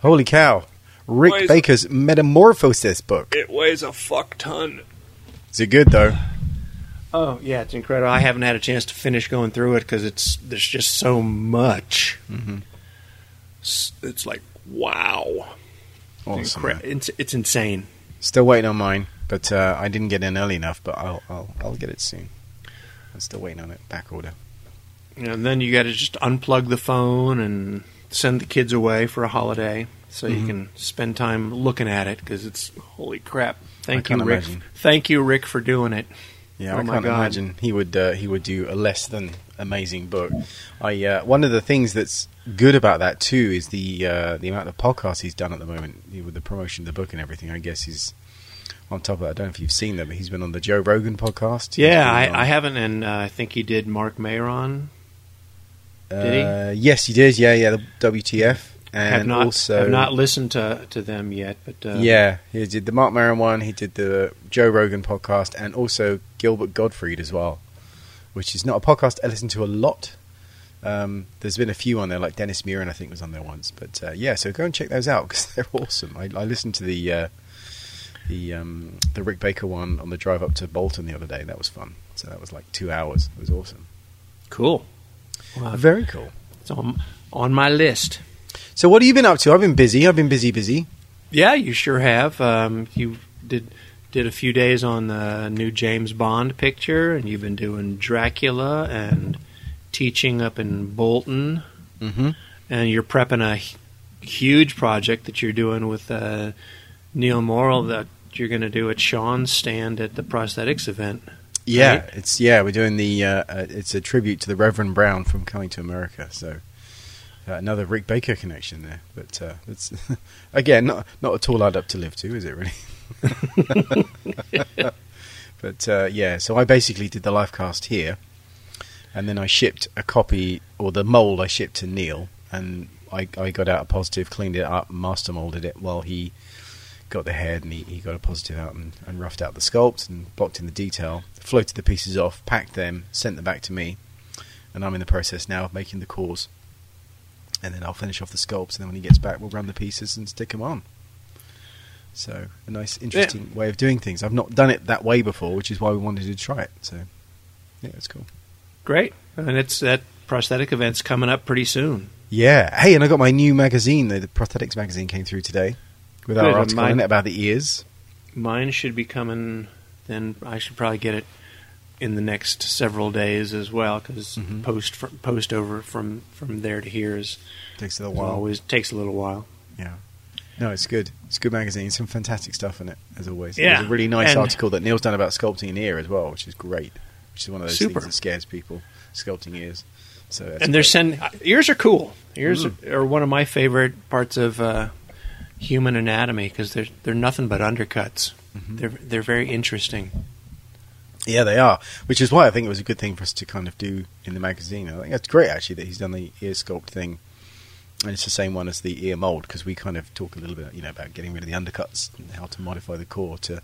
Holy cow. Rick Why is- Baker's Metamorphosis book. It weighs a fuck ton. Is it good though? Oh yeah, it's incredible. I haven't had a chance to finish going through it because it's there's just so much. Mm-hmm. It's, it's like wow. Awesome. Incre- it's, it's insane. Still waiting on mine, but uh, I didn't get in early enough. But I'll I'll, I'll get it soon. I'm still waiting on it. Back order. And then you got to just unplug the phone and send the kids away for a holiday so you Mhm. can spend time looking at it because it's holy crap. Thank you, Rick. imagine. Thank you, Rick, for doing it. Yeah, Oh I can't God. imagine he would uh, he would do a less than amazing book. I uh, one of the things that's good about that too is the uh, the amount of podcasts he's done at the moment with the promotion of the book and everything. I guess he's on top of that. I don't know if you've seen them, but he's been on the Joe Rogan podcast. He's Yeah, I, I haven't, and uh, I think he did Mark Maron. did he? Uh, yes, he did. Yeah, yeah, the WTF and have not also have not listened to to them yet, but uh, yeah, he did the Mark Maron one. He did the Joe Rogan podcast, and also Gilbert Gottfried as well, which is not a podcast I listen to a lot. Um, there's been a few on there, like Dennis Muren, I think was on there once. But uh, yeah, so go and check those out because they're awesome. I, I listened to the uh, the um, the Rick Baker one on the drive up to Bolton the other day. That was fun. So that was like two hours. It was awesome. cool. Well, Very cool. it's on on my list. So what have you been up to? I've been busy. I've been busy, busy. Yeah, you sure have. Um, you did did a few days on the new James Bond picture, and you've been doing Dracula and teaching up in Bolton, Mm-hmm. and you're prepping a huge project that you're doing with uh, Neil Morrill that you're going to do at Sean's stand at the prosthetics event. Yeah, Right? it's yeah. We're doing the. Uh, uh, it's a tribute to the Reverend Brown from Coming to America. So uh, another Rick Baker connection there. But uh, it's again not not a tall add up to live to, is it really? but uh, yeah, so I basically did the live cast here, and then I shipped a copy or the mold I shipped to Neil, and I I got out a positive, cleaned it up, master molded it while he got the head and he, he got a positive out and, and roughed out the sculpt and blocked in the detail, floated the pieces off, packed them, sent them back to me, and I'm in the process now of making the cores. And then I'll finish off the sculpts, and then when he gets back, we'll run the pieces and stick them on. So a nice, interesting way of doing things. I've not done it that way before, which is why we wanted to try it. So yeah, it's cool. Great, and it's that prosthetic event's coming up pretty soon. Yeah. Hey, and I got my new magazine. The, the prosthetics magazine came through today with Good, and article in mine- it about the ears. Mine should be coming. Then I should probably get it in the next several days as well, because Mhm. post fr- post over from from there to here is Takes a little while. always takes a little while. Yeah. No, it's good. It's a good magazine. Some fantastic stuff in it, as always. Yeah, There's a really nice and- article that Neil's done about sculpting an ear as well, which is great. Which is one of those Super. things that scares people, sculpting ears. So and they're sending ears are cool. Ears Mm. are one of my favorite parts of uh, human anatomy because they're they're nothing but undercuts. Mhm. They're they're very interesting. Yeah, they are. Which is why I think it was a good thing for us to kind of do in the magazine. I think that's great, actually, that he's done the ear sculpt thing. And it's the same one as the ear mold, because we kind of talk a little bit, you know, about getting rid of the undercuts and how to modify the core to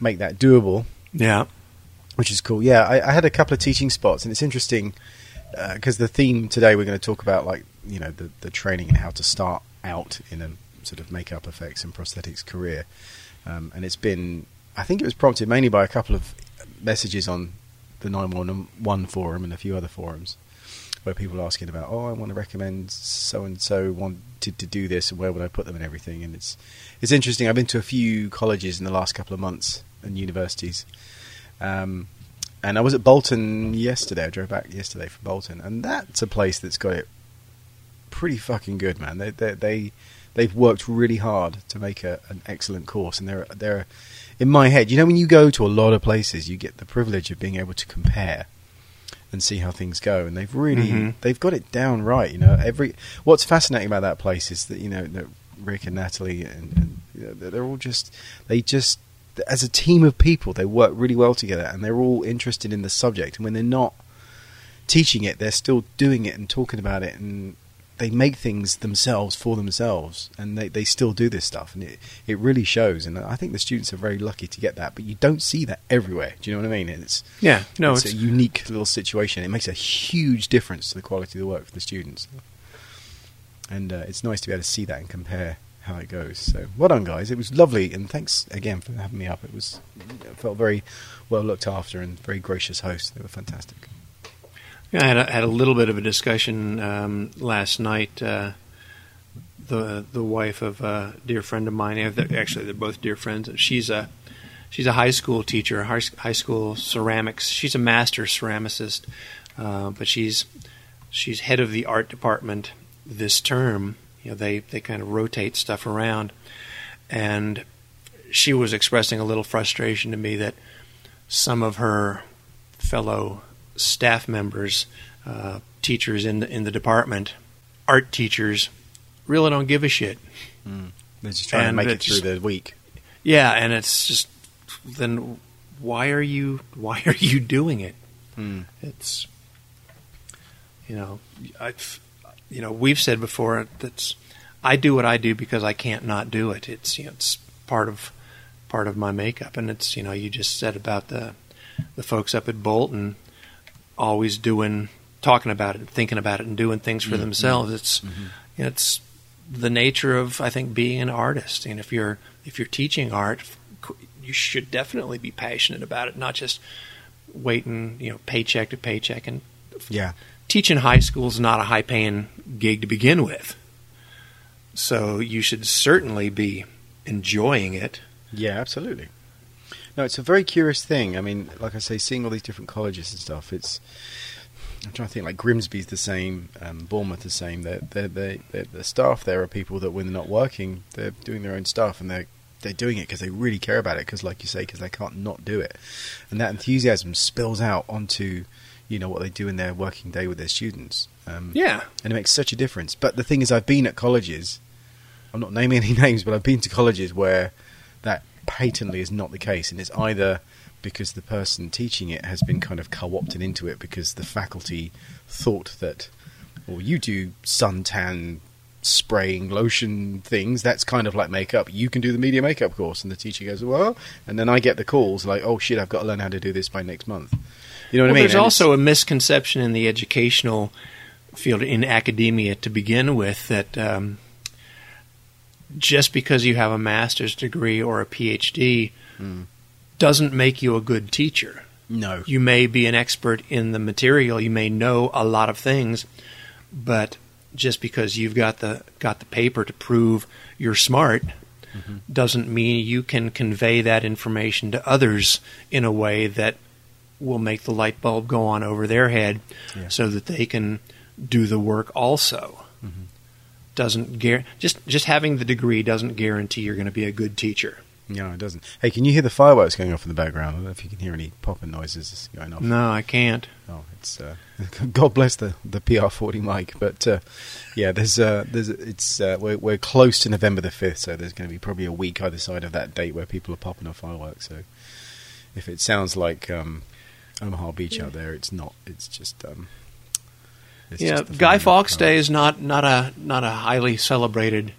make that doable. Yeah, which is cool. Yeah, I, I had a couple of teaching spots, and it's interesting because the theme today we're going to talk about, like you know, the the training and how to start out in a sort of makeup effects and prosthetics career. Um, and it's been, I think it was prompted mainly by a couple of messages on the 911 forum and a few other forums where people are asking about, oh, I want to recommend so and so wanted to do this, and where would I put them and everything. And it's it's interesting. I've been to a few colleges in the last couple of months and universities, um, and I was at Bolton yesterday. I drove back yesterday from Bolton, and that's a place that's got it pretty fucking good, man. They they, they they've worked really hard to make a, an excellent course, and they're they're in my head. You know, when you go to a lot of places, you get the privilege of being able to compare and see how things go, and they've really Mhm. they've got it down right. You know, every what's fascinating about that place is that you know that Rick and Natalie and, and you know, they're they're all just they just as a team of people they work really well together, and they're all interested in the subject. And when they're not teaching it, they're still doing it and talking about it and they make things themselves for themselves, and they, they still do this stuff, and it it really shows. And I think the students are very lucky to get that, but you don't see that everywhere. Do you know what I mean? It's Yeah, no, it's, it's, a unique little situation. It makes a huge difference to the quality of the work for the students, and uh, it's nice to be able to see that and compare how it goes. So, well done, guys. It was lovely, and thanks again for having me up. It was it felt very well looked after and very gracious hosts. They were fantastic. I had a, had a little bit of a discussion um, last night. Uh, the the wife of a dear friend of mine, actually they're both dear friends. She's a she's a high school teacher, high, high school ceramics. She's a master ceramicist, uh, but she's she's head of the art department this term. You know, they they kind of rotate stuff around, and she was expressing a little frustration to me that some of her fellow staff members, uh, teachers in the, in the department, art teachers, really don't give a shit. Mm. They're just trying And to make it through the week. Yeah, and it's just then why are you why are you doing it? Mm. It's you know I've you know we've said before that's I do what I do because I can't not do it. It's you know it's part of part of my makeup, and it's you know you just said about the the folks up at Bolton always doing talking about it, and thinking about it, and doing things for Mm, themselves. It's Mhm. you know, it's the nature of I think being an artist, and if you're if you're teaching art, you should definitely be passionate about it, not just waiting you know paycheck to paycheck. And Yeah. Teaching high school is not a high paying gig to begin with, so you should certainly be enjoying it. Yeah, absolutely. No, it's a very curious thing. I mean, like I say, seeing all these different colleges and stuff. It's I'm trying to think. Like Grimsby's the same, um, Bournemouth the same. They're, they're, they they the staff there are people that when they're not working, they're doing their own stuff and they're they're doing it because they really care about it. Because, like you say, because they can't not do it, and that enthusiasm spills out onto you know what they do in their working day with their students. Um, Yeah, and it makes such a difference. But the thing is, I've been at colleges. I'm not naming any names, but I've been to colleges where that patently is not the case, and it's either because the person teaching it has been kind of co-opted into it because the faculty thought that, well, you do suntan spraying lotion things. That's kind of like makeup. You can do the media makeup course, and the teacher goes, well, and then I get the calls like, oh shit, I've got to learn how to do this by next month. You know what well, I mean? there's And also a misconception in the educational field in academia to begin with that um, just because you have a master's degree or a PhD Mm. doesn't make you a good teacher. no. You may be an expert in the material, you may know a lot of things, but just because you've got the got the paper to prove you're smart Mm-hmm. doesn't mean you can convey that information to others in a way that will make the light bulb go on over their head Yeah. so that they can do the work also. Mhm. Doesn't guar- just just having the degree doesn't guarantee you're going to be a good teacher. No, it doesn't. Hey, can you hear the fireworks going off in the background? I don't know if you can hear any popping noises going off. No, I can't. Oh, it's uh, God bless the the PR40 mic, but uh, yeah, there's uh, there's it's uh, we're we're close to November the fifth, so there's going to be probably a week either side of that date where people are popping off fireworks. So if it sounds like um, Omaha Beach out there, it's not. It's just um, it's yeah, just Guy Fawkes Day is not not a not a highly celebrated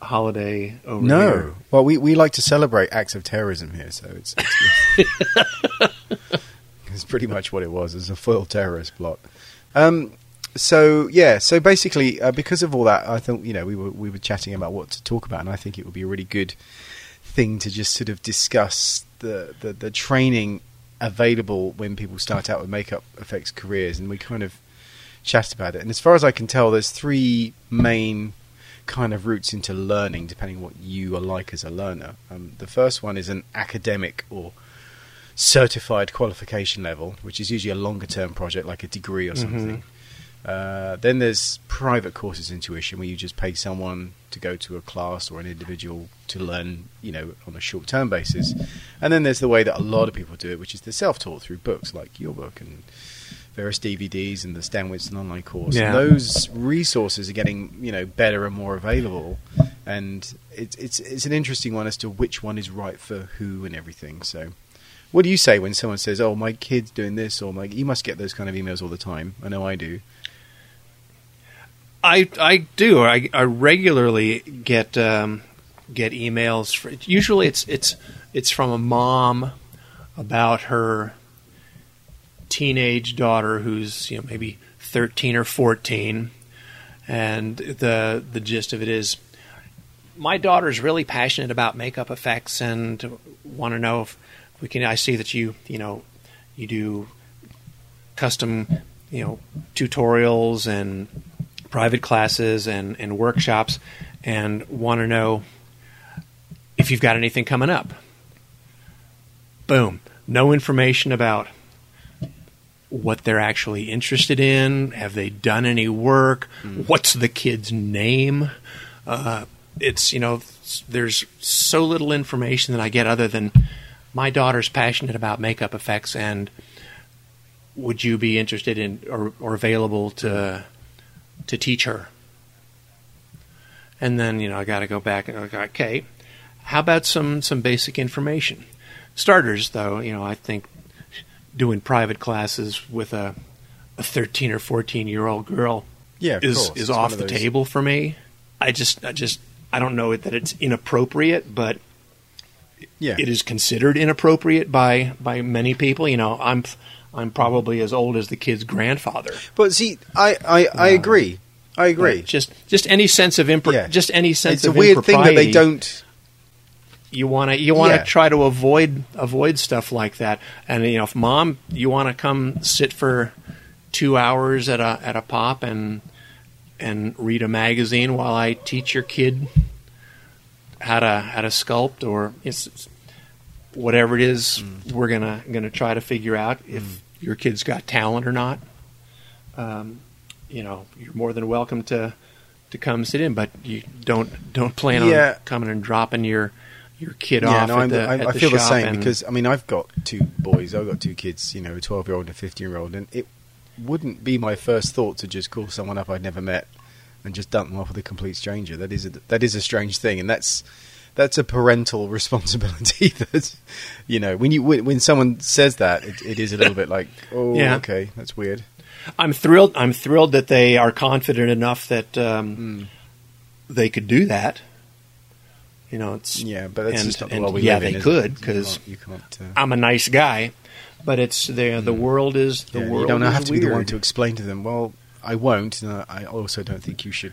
holiday over No, here. well, we, we like to celebrate acts of terrorism here, so it's it's, it's pretty much what it was. It's a foiled terrorist plot. Um, so yeah, so basically, uh, because of all that, I thought you know we were we were chatting about what to talk about, and I think it would be a really good thing to just sort of discuss the the, the training available when people start out with makeup effects careers, and we kind of chatted about it. And as far as I can tell, there's three main kind of routes into learning, depending on what you are like as a learner. Um, the first one is an academic or certified qualification level, which is usually a longer term project like a degree or something. Uh, then there's private courses in tuition where you just pay someone to go to a class or an individual to learn, you know, on a short term basis. And then there's the way that a lot of people do it, which is the self taught through books like your book and various DVDs and the Stan Winston online course. Yeah. And those resources are getting, you know, better and more available. And it's it's it's an interesting one as to which one is right for who and everything. So what do you say when someone says, "Oh, my kid's doing this," or "My," you must get those kind of emails all the time. I know I do. I I do. I, I regularly get um, get emails. For, usually, it's it's it's from a mom about her teenage daughter who's you know maybe thirteen or fourteen, and the the gist of it is, my daughter's really passionate about makeup effects and want to know if we can. I see that you you know you do custom you know tutorials and private classes and, and workshops and want to know if you've got anything coming up. Boom. No information about what they're actually interested in. Have they done any work? Mm. What's the kid's name? Uh, it's, you know, there's so little information that I get other than my daughter's passionate about makeup effects and would you be interested in or, or available to to teach her. And then, you know, I got to go back and go, okay, how about some, some basic information? Starters, though, you know, I think doing private classes with a, a 13 or 14 year old girl yeah, is, is off the table for me. I just, I just, I don't know that it's inappropriate, but yeah. it is considered inappropriate by, by many people. You know, I'm, I'm probably as old as the kid's grandfather. But see, I I, I agree. I agree. Just just any sense of impro- Yeah. just any sense It's a of weird thing that they don't. You want to you want to Yeah. try to avoid avoid stuff like that. And you know, if mom, you want to come sit for two hours at a at a pop and and read a magazine while I teach your kid how to how to sculpt or it's whatever it is Mm. we're gonna gonna try to figure out if your kid's got talent or not. Um, you know, you're more than welcome to to come sit in, but you don't don't plan Yeah. on coming and dropping your your kid Yeah, off no, at I'm, the, I, at I the feel the same and- because I mean I've got two boys. I've got two kids. You know, a 12 year old and a 15 year old, and it wouldn't be my first thought to just call someone up I'd never met and just dump them off with a complete stranger. That is a, that is a strange thing, and that's that's a parental responsibility. that you know when you when, when someone says that, it, it is a little bit like, oh, Yeah. okay, that's weird. I'm thrilled. I'm thrilled that they are confident enough that um, Hmm. they could do that. You know, it's Yeah, but that's and- just not the world we yeah, live in. they could because can't- you can't. Uh, I'm a nice guy, but it's the the world is the Hmm. yeah, world. you don't have to be the one to explain to them. Well, I won't. And I also don't think you should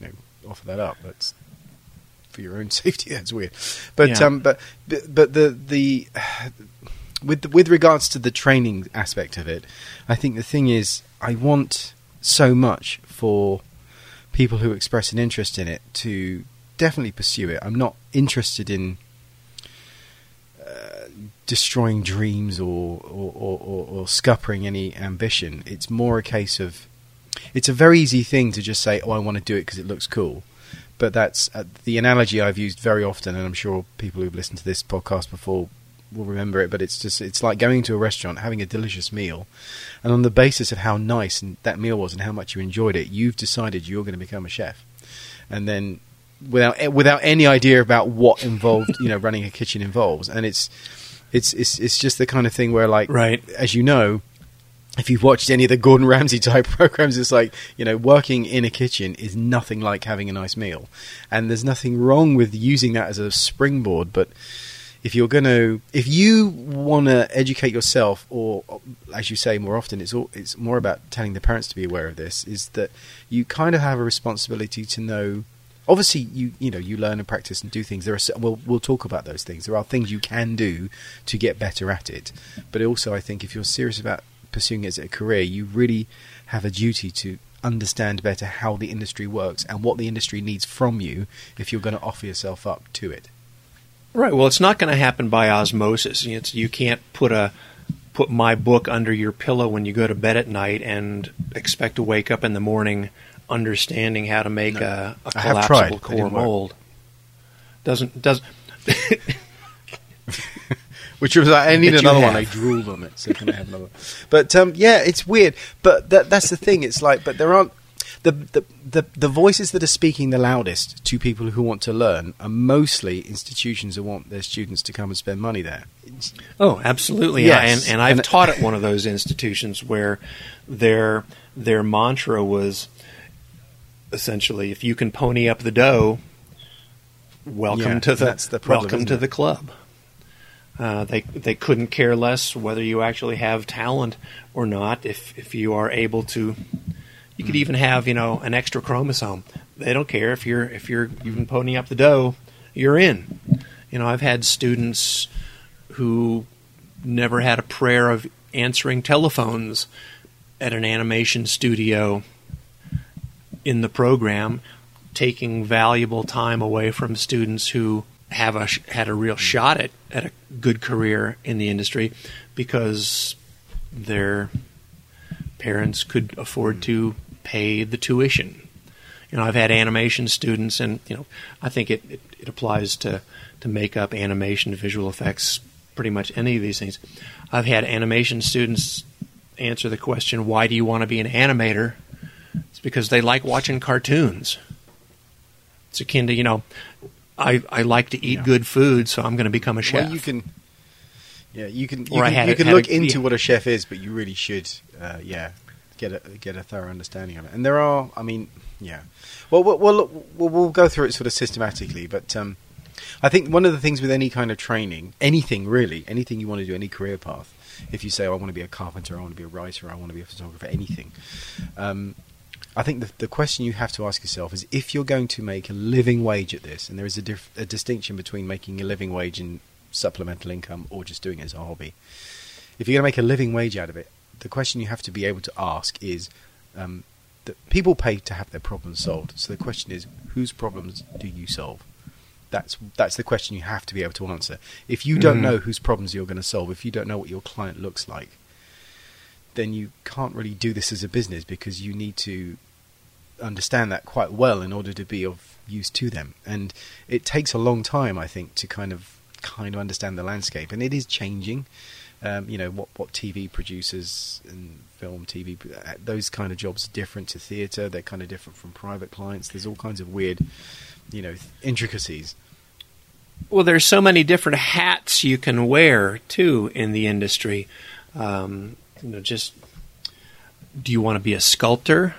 you know, offer that up. That's for your own safety. That's weird. But Yeah. um, but but but the the with with regards to the training aspect of it, I think the thing is, I want so much for people who express an interest in it to definitely pursue it. I'm not interested in uh, destroying dreams or or, or, or or scuppering any ambition. It's more a case of it's a very easy thing to just say, "Oh, I want to do it because it looks cool." But that's uh, the analogy I've used very often, and I'm sure people who've listened to this podcast before will remember it. But it's just it's like going to a restaurant, having a delicious meal, and on the basis of how nice and that meal was and how much you enjoyed it, you've decided you're going to become a chef, and then without eh, without any idea about what involved, you know, running a kitchen involves, and it's it's it's it's just the kind of thing where, like, Right. as you know, if you've watched any of the Gordon Ramsay type programs, it's like you know, working in a kitchen is nothing like having a nice meal, and there's nothing wrong with using that as a springboard, but. If you're going to, if you want to educate yourself, or as you say more often, it's all, it's more about telling the parents to be aware of this. Is that you kind of have a responsibility to know obviously you you know you learn and practice and do things there are we'll we'll talk about those things there are things you can do to get better at it but also i think if you're serious about pursuing it as a career you really have a duty to understand better how the industry works and what the industry needs from you if you're going to offer yourself up to it Right. Well, it's not going to happen by osmosis. It's, you can't put a put my book under your pillow when you go to bed at night and expect to wake up in the morning understanding how to make a, a tried. collapsible core didn't work. mold. Doesn't does. Which was like, I need another one. I drooled on it, so can I have another? one? But um, yeah, it's weird. But that, that's the thing. It's like, but there aren't the, the the the voices that are speaking the loudest to people who want to learn are mostly institutions that want their students to come and spend money there. Oh, absolutely. Yes. And and I've And- taught at one of those institutions where their their mantra was essentially, if you can pony up the dough, welcome Yeah, to the that's the problem, welcome to it? the club. Uh, they they couldn't care less whether you actually have talent or not. If if you are able to, you could even have you know an extra chromosome. They don't care if you're if you're you can pony up the dough, you're in. You know, I've had students who never had a prayer of answering telephones at an animation studio in the program, taking valuable time away from students who have a had a real shot at, at a good career in the industry because their parents could afford to pay the tuition. You know, I've had animation students, and you know, I think it, it, it applies to to makeup, animation, visual effects, pretty much any of these things. I've had animation students answer the question, "Why do you want to be an animator?" It's because they like watching cartoons. It's akin to you know, I I like to eat Yeah. good food, so I'm going to become a chef. Well, you can. Yeah, you can. You Or I can, had you can had a- look into yeah. what a chef is, but you really should. Uh, yeah, get a get a thorough understanding of it. And there are, I mean, yeah. Well, we'll we'll, we'll, we'll go through it sort of systematically, but um, I think one of the things with any kind of training, anything really, anything you want to do, any career path. If you say, oh, "I want to be a carpenter," "I want to be a writer," "I want to be a photographer," anything. Um, I think the, the question you have to ask yourself is if you're going to make a living wage at this, and there is a, dif- a distinction between making a living wage and supplemental income or just doing it as a hobby. If you're going to make a living wage out of it, the question you have to be able to ask is um, that people pay to have their problems solved. So the question is, whose problems do you solve? That's that's the question you have to be able to answer. If you don't Mhm. know whose problems you're going to solve, if you don't know what your client looks like, then you can't really do this as a business because you need to understand that quite well in order to be of use to them. And it takes a long time, I think, to kind of kind of understand the landscape, and it is changing. Um, you know what what TV producers and film TV uh, those kind of jobs are different to theatre. They're kind of different from private clients. There's all kinds of weird, you know, intricacies. Well, there's so many different hats you can wear too in the industry. Um, you know, just do you want to be a sculptor?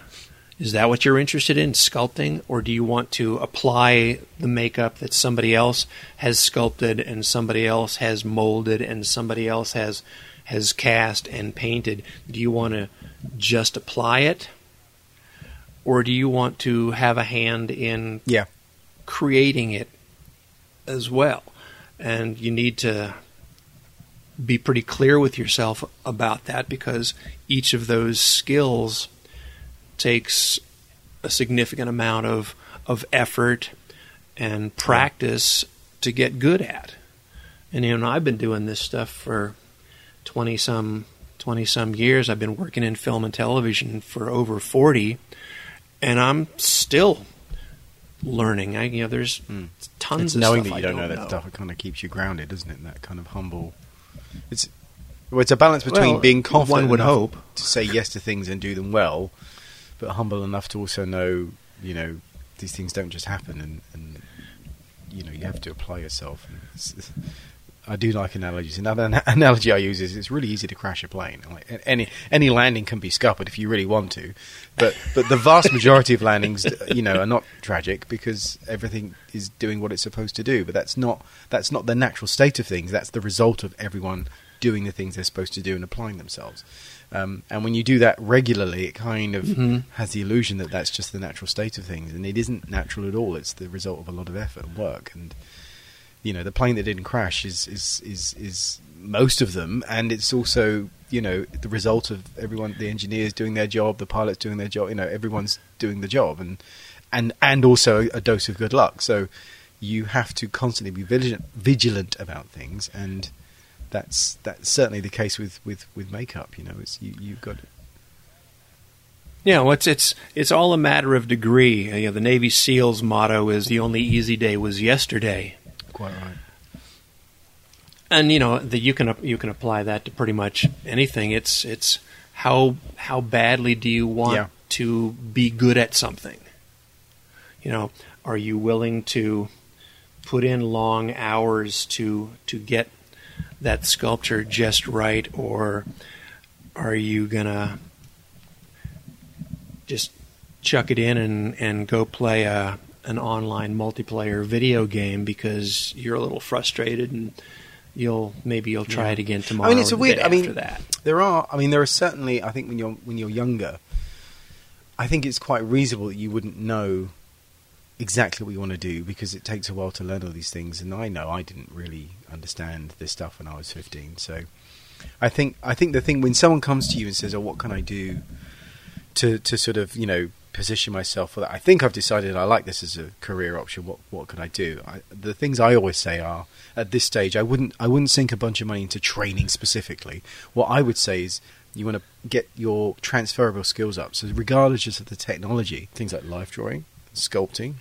Is that what you're interested in, sculpting, or do you want to apply the makeup that somebody else has sculpted and somebody else has molded and somebody else has has cast and painted? Do you want to just apply it, or do you want to have a hand in Yeah, creating it as well. And you need to be pretty clear with yourself about that because each of those skills takes a significant amount of, of effort and practice to get good at. And you know, I've been doing this stuff for twenty some twenty some years. I've been working in film and television for over forty, and I'm still learning. I you know, there's Mm. tons it's of knowing that you don't, know know that stuff. It kind of keeps you grounded, doesn't it? That kind of humble. It's well, it's a balance between Well, being confident one would hope. to say yes to things and do them well, but humble enough to also know, you know, these things don't just happen, and, and you know, you have to apply yourself. I do like analogies. Another an- analogy I use is it's really easy to crash a plane. Like any any landing can be scuppered if you really want to, but but the vast majority of landings, you know, are not tragic because everything is doing what it's supposed to do. But that's not that's not the natural state of things. That's the result of everyone doing the things they're supposed to do and applying themselves. Um, and when you do that regularly, it kind of Mhm. has the illusion that that's just the natural state of things, and it isn't natural at all. It's the result of a lot of effort and work. And you know, the plane that didn't crash is is is, is most of them, and it's also you know the result of everyone, the engineers doing their job, the pilots doing their job. You know, everyone's doing the job, and and and also a dose of good luck. So you have to constantly be vigilant, vigilant about things, and that's that's certainly the case with with with makeup. You know, it's you you've got Yeah, well, it's it's it's all a matter of degree. Uh, You know, the Navy SEALs motto is "the only easy day was yesterday," quite right. and you know that you can you can apply that to pretty much anything. It's it's how how badly do you want Yeah. to be good at something? You know, are you willing to put in long hours to to get that sculpture just right, or are you gonna just chuck it in and and go play a an online multiplayer video game because you're a little frustrated and you'll maybe you'll try Yeah. it again tomorrow. I mean, it's a weird. I mean, that. there are. I mean, there are certainly. I think when you're when you're younger, I think it's quite reasonable that you wouldn't know exactly what you want to do because it takes a while to learn all these things. And I know I didn't really understand this stuff when I was 15. So I think I think the thing when someone comes to you and says, "Oh, what can I do to to sort of you know position myself for that?" I think I've decided I like this as a career option. What what can I do? I, the things I always say are at this stage, I wouldn't I wouldn't sink a bunch of money into training specifically. What I would say is you want to get your transferable skills up. So regardless of the technology, things like life drawing, sculpting,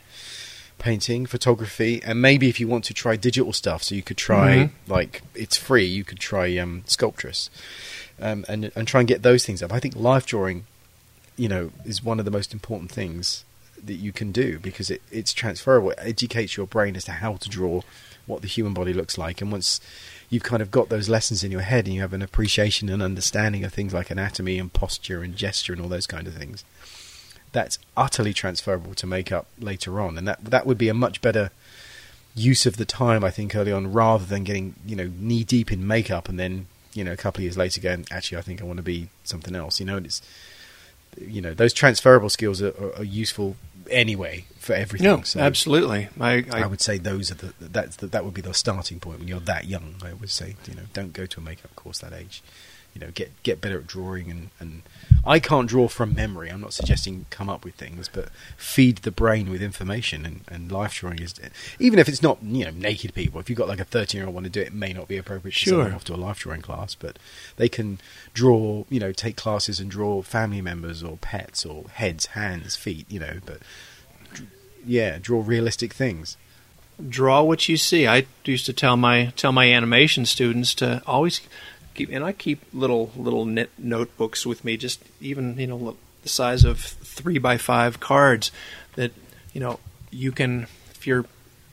painting, photography, and maybe if you want to try digital stuff, so you could try Mhm. like it's free. You could try um, Sculptris, um, and and try and get those things up. I think life drawing, you know, is one of the most important things that you can do because it, it's transferable. It educates your brain as to how to draw what the human body looks like, and once you've kind of got those lessons in your head and you have an appreciation and understanding of things like anatomy and posture and gesture and all those kind of things that's utterly transferable to makeup later on, and that that would be a much better use of the time, I think, early on, rather than getting you know knee deep in makeup and then you know a couple of years later going, actually, I think I want to be something else. You know, and it's you know those transferable skills are, are, are useful anyway for everything. No, so absolutely. I, I, I would say those are the that's the, that would be the starting point when you're that young. I would say you know don't go to a makeup course that age. You know get get better at drawing and, and I can't draw from memory. I'm not suggesting come up with things, but feed the brain with information and, and life drawing is even if it's not you know naked people. If you've got like a 13 year old want to do it, it may not be appropriate to send them Sure. off to a life drawing class, but they can draw you know take classes and draw family members or pets or heads, hands, feet. You know, but yeah, draw realistic things. draw what you see. I used to tell my tell my animation students to always keep, and I keep little little knit notebooks with me, just even you know the size of three by five cards that you know you can if you're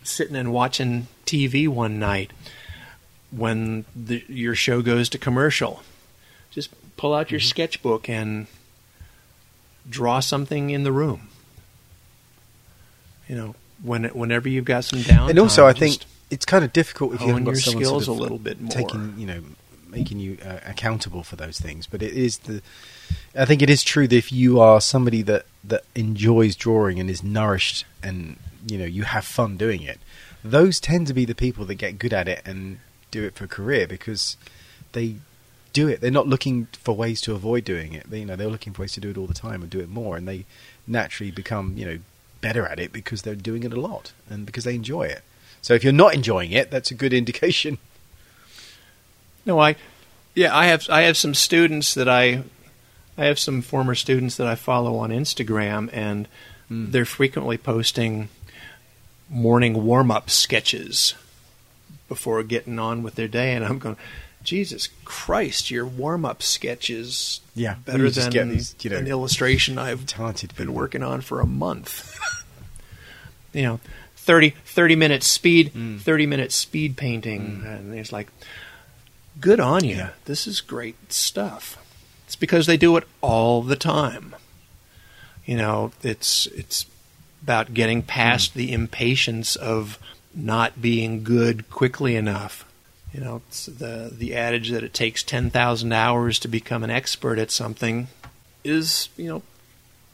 sitting and watching TV one night when the, your show goes to commercial, just pull out your mm-hmm. sketchbook and draw something in the room. You know, when whenever you've got some downtime, and also, I think it's kind of difficult if you haven't got your skills sort of a little bit more. taking, you know, making you uh, accountable for those things. But it is the, I think it is true that if you are somebody that that enjoys drawing and is nourished and you know you have fun doing it, those tend to be the people that get good at it and do it for career because they do it. They're not looking for ways to avoid doing it. They, you know, they're looking for ways to do it all the time and do it more, and they naturally become, you know, better at it because they're doing it a lot and because they enjoy it. So if you're not enjoying it, that's a good indication. No, I, yeah, I have I have some students that I, I have some former students that I follow on Instagram, and Hmm. they're frequently posting morning warm up sketches before getting on with their day, and I'm going, Jesus Christ, your warm up sketches Yeah, better than these, you know, an illustration I've Talented been working on for a month. you know, 30, 30 minutes speed, Mm. thirty minutes speed painting, and it's like, good on you. Yeah. This is great stuff. It's because they do it all the time. You know, it's it's about getting past Mm. the impatience of not being good quickly enough. You know, it's the the adage that it takes ten thousand hours to become an expert at something is you know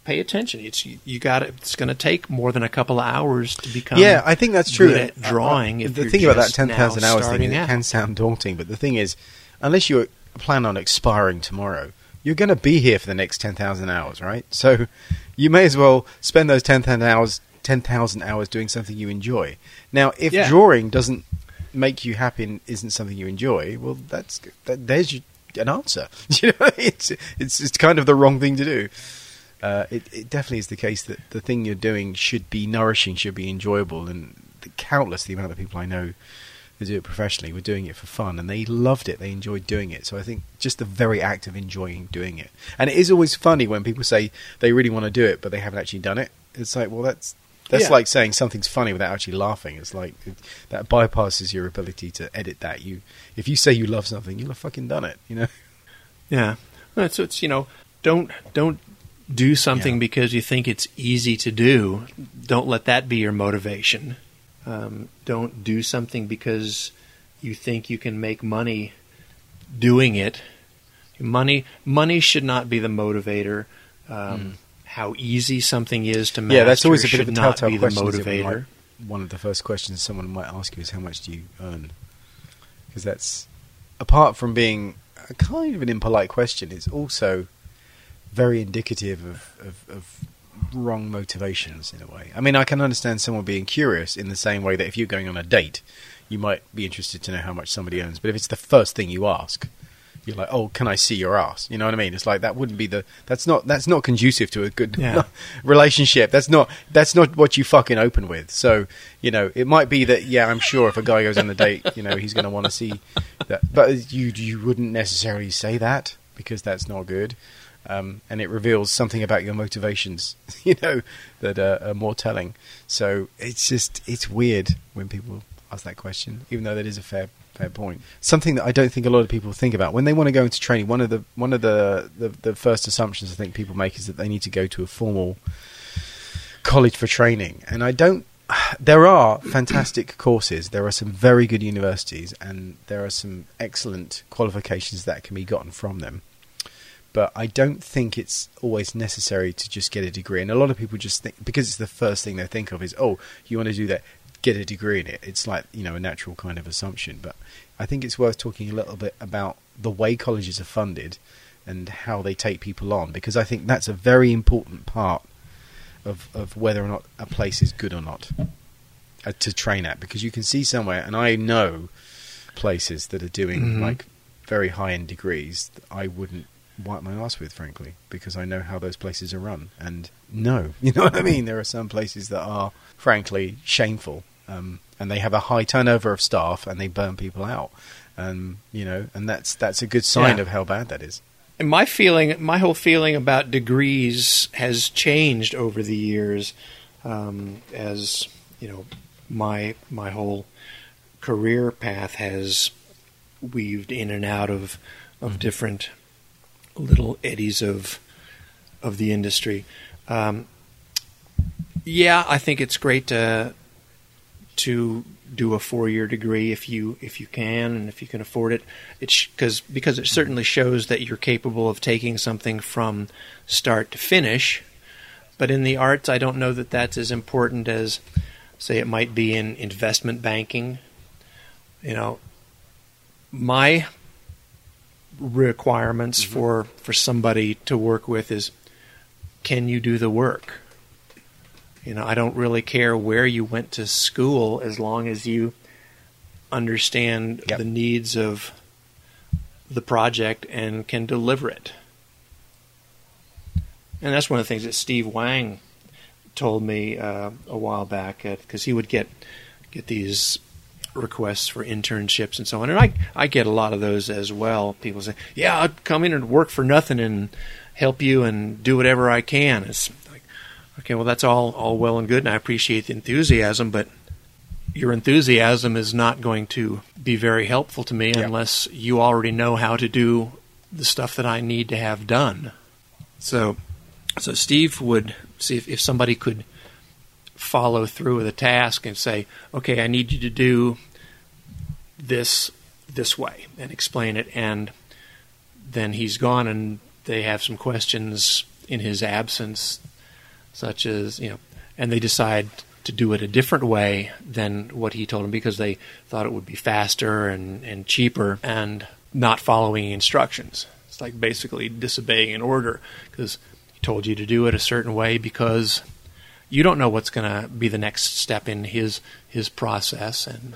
pay attention. It's you, you got It's going to take more than a couple of hours to become. yeah, I think that's true. at Uh, drawing uh, if the thing about that ten thousand hours thing, it can sound daunting, but the thing is, unless you plan on expiring tomorrow, you're going to be here for the next ten thousand hours, right? So you may as well spend those ten thousand hours, ten thousand hours doing something you enjoy. Now, if Yeah. drawing doesn't make you happy and isn't something you enjoy, well, that's that, there's your, an answer. you know, it's it's it's kind of the wrong thing to do. Uh, it, it definitely is the case that the thing you're doing should be nourishing, should be enjoyable, and the countless the amount of people I know who do it professionally were doing it for fun, and they loved it. They enjoyed doing it. So I think just the very act of enjoying doing it, and it is always funny when people say they really want to do it, but they haven't actually done it. It's like, well, that's that's Yeah. like saying something's funny without actually laughing. It's like it, that bypasses your ability to edit that. You, if you say you love something, you'll have fucking done it. You know. Yeah, so it's you know don't don't do something Yeah. because you think it's easy to do. Don't let that be your motivation. Um, don't do something because you think you can make money doing it. Money, money should not be the motivator. Um, How easy something is to master Hmm. yeah, that's always a bit of a telltale question. Like, one of the first questions someone might ask you is, "How much do you earn?" Because that's apart from being a kind of an impolite question, it's also very indicative of, of, of wrong motivations in a way. I mean, I can understand someone being curious in the same way that if you're going on a date, you might be interested to know how much somebody earns. But if it's the first thing you ask, you're like, "Oh, can I see your ass?" You know what I mean? It's like that wouldn't be the that's not that's not conducive to a good Yeah. relationship. That's not that's not what you fucking open with. So you know, it might be that yeah, I'm sure if a guy goes on a date, you know, he's going to want to see that, but you you wouldn't necessarily say that because that's not good. Um, and it reveals something about your motivations, you know, that are, are more telling. So it's just it's weird when people ask that question, even though that is a fair fair point. Something that I don't think a lot of people think about when they want to go into training. One of the one of the, the, the first assumptions I think people make is that they need to go to a formal college for training, and I don't. There are fantastic courses. There are some very good universities, and there are some excellent qualifications that can be gotten from them. But I don't think it's always necessary to just get a degree. And a lot of people just think because it's the first thing they think of is, oh, you want to do that, get a degree in it. It's like you know a natural kind of assumption. But I think it's worth talking a little bit about the way colleges are funded and how they take people on because I think that's a very important part of of whether or not a place is good or not uh, to train at because you can see somewhere and I know places that are doing Mhm. like very high end degrees that I wouldn't wipe my ass with frankly because I know how those places are run. And no you know what I mean? There are some places that are frankly shameful. Um, and they have a high turnover of staff and they burn people out. And, you know and that's that's a good sign Yeah. of how bad that is. And my feeling, my whole feeling about degrees has changed over the years, um, as you know, my my whole career path has weaved in and out of of different little eddies of of the industry. Um, yeah, I think it's great to to do a four year degree if you if you can and if you can afford it. It's because because it certainly shows that you're capable of taking something from start to finish. But in the arts, I don't know that that's as important as, say, it might be in investment banking. You know, my requirements for for somebody to work with is, can you do the work? You know, I don't really care where you went to school as long as you understand Yep. the needs of the project and can deliver it. And that's one of the things that Steve Wang told me uh, a while back because he would get get these requests for internships and so on, and I I get a lot of those as well. People say, "Yeah, I'll come in and work for nothing and help you and do whatever I can." It's like, okay, well that's all all well and good, and I appreciate the enthusiasm, but your enthusiasm is not going to be very helpful to me Yeah. unless you already know how to do the stuff that I need to have done. So, so Steve would see if, if somebody could follow through with a task and say, "Okay, I need you to do this this way," and explain it, and then he's gone, and they have some questions in his absence, such as you know, and they decide to do it a different way than what he told them because they thought it would be faster and, and cheaper and not following instructions. It's like basically disobeying an order because he told you to do it a certain way because you don't know what's going to be the next step in his his process and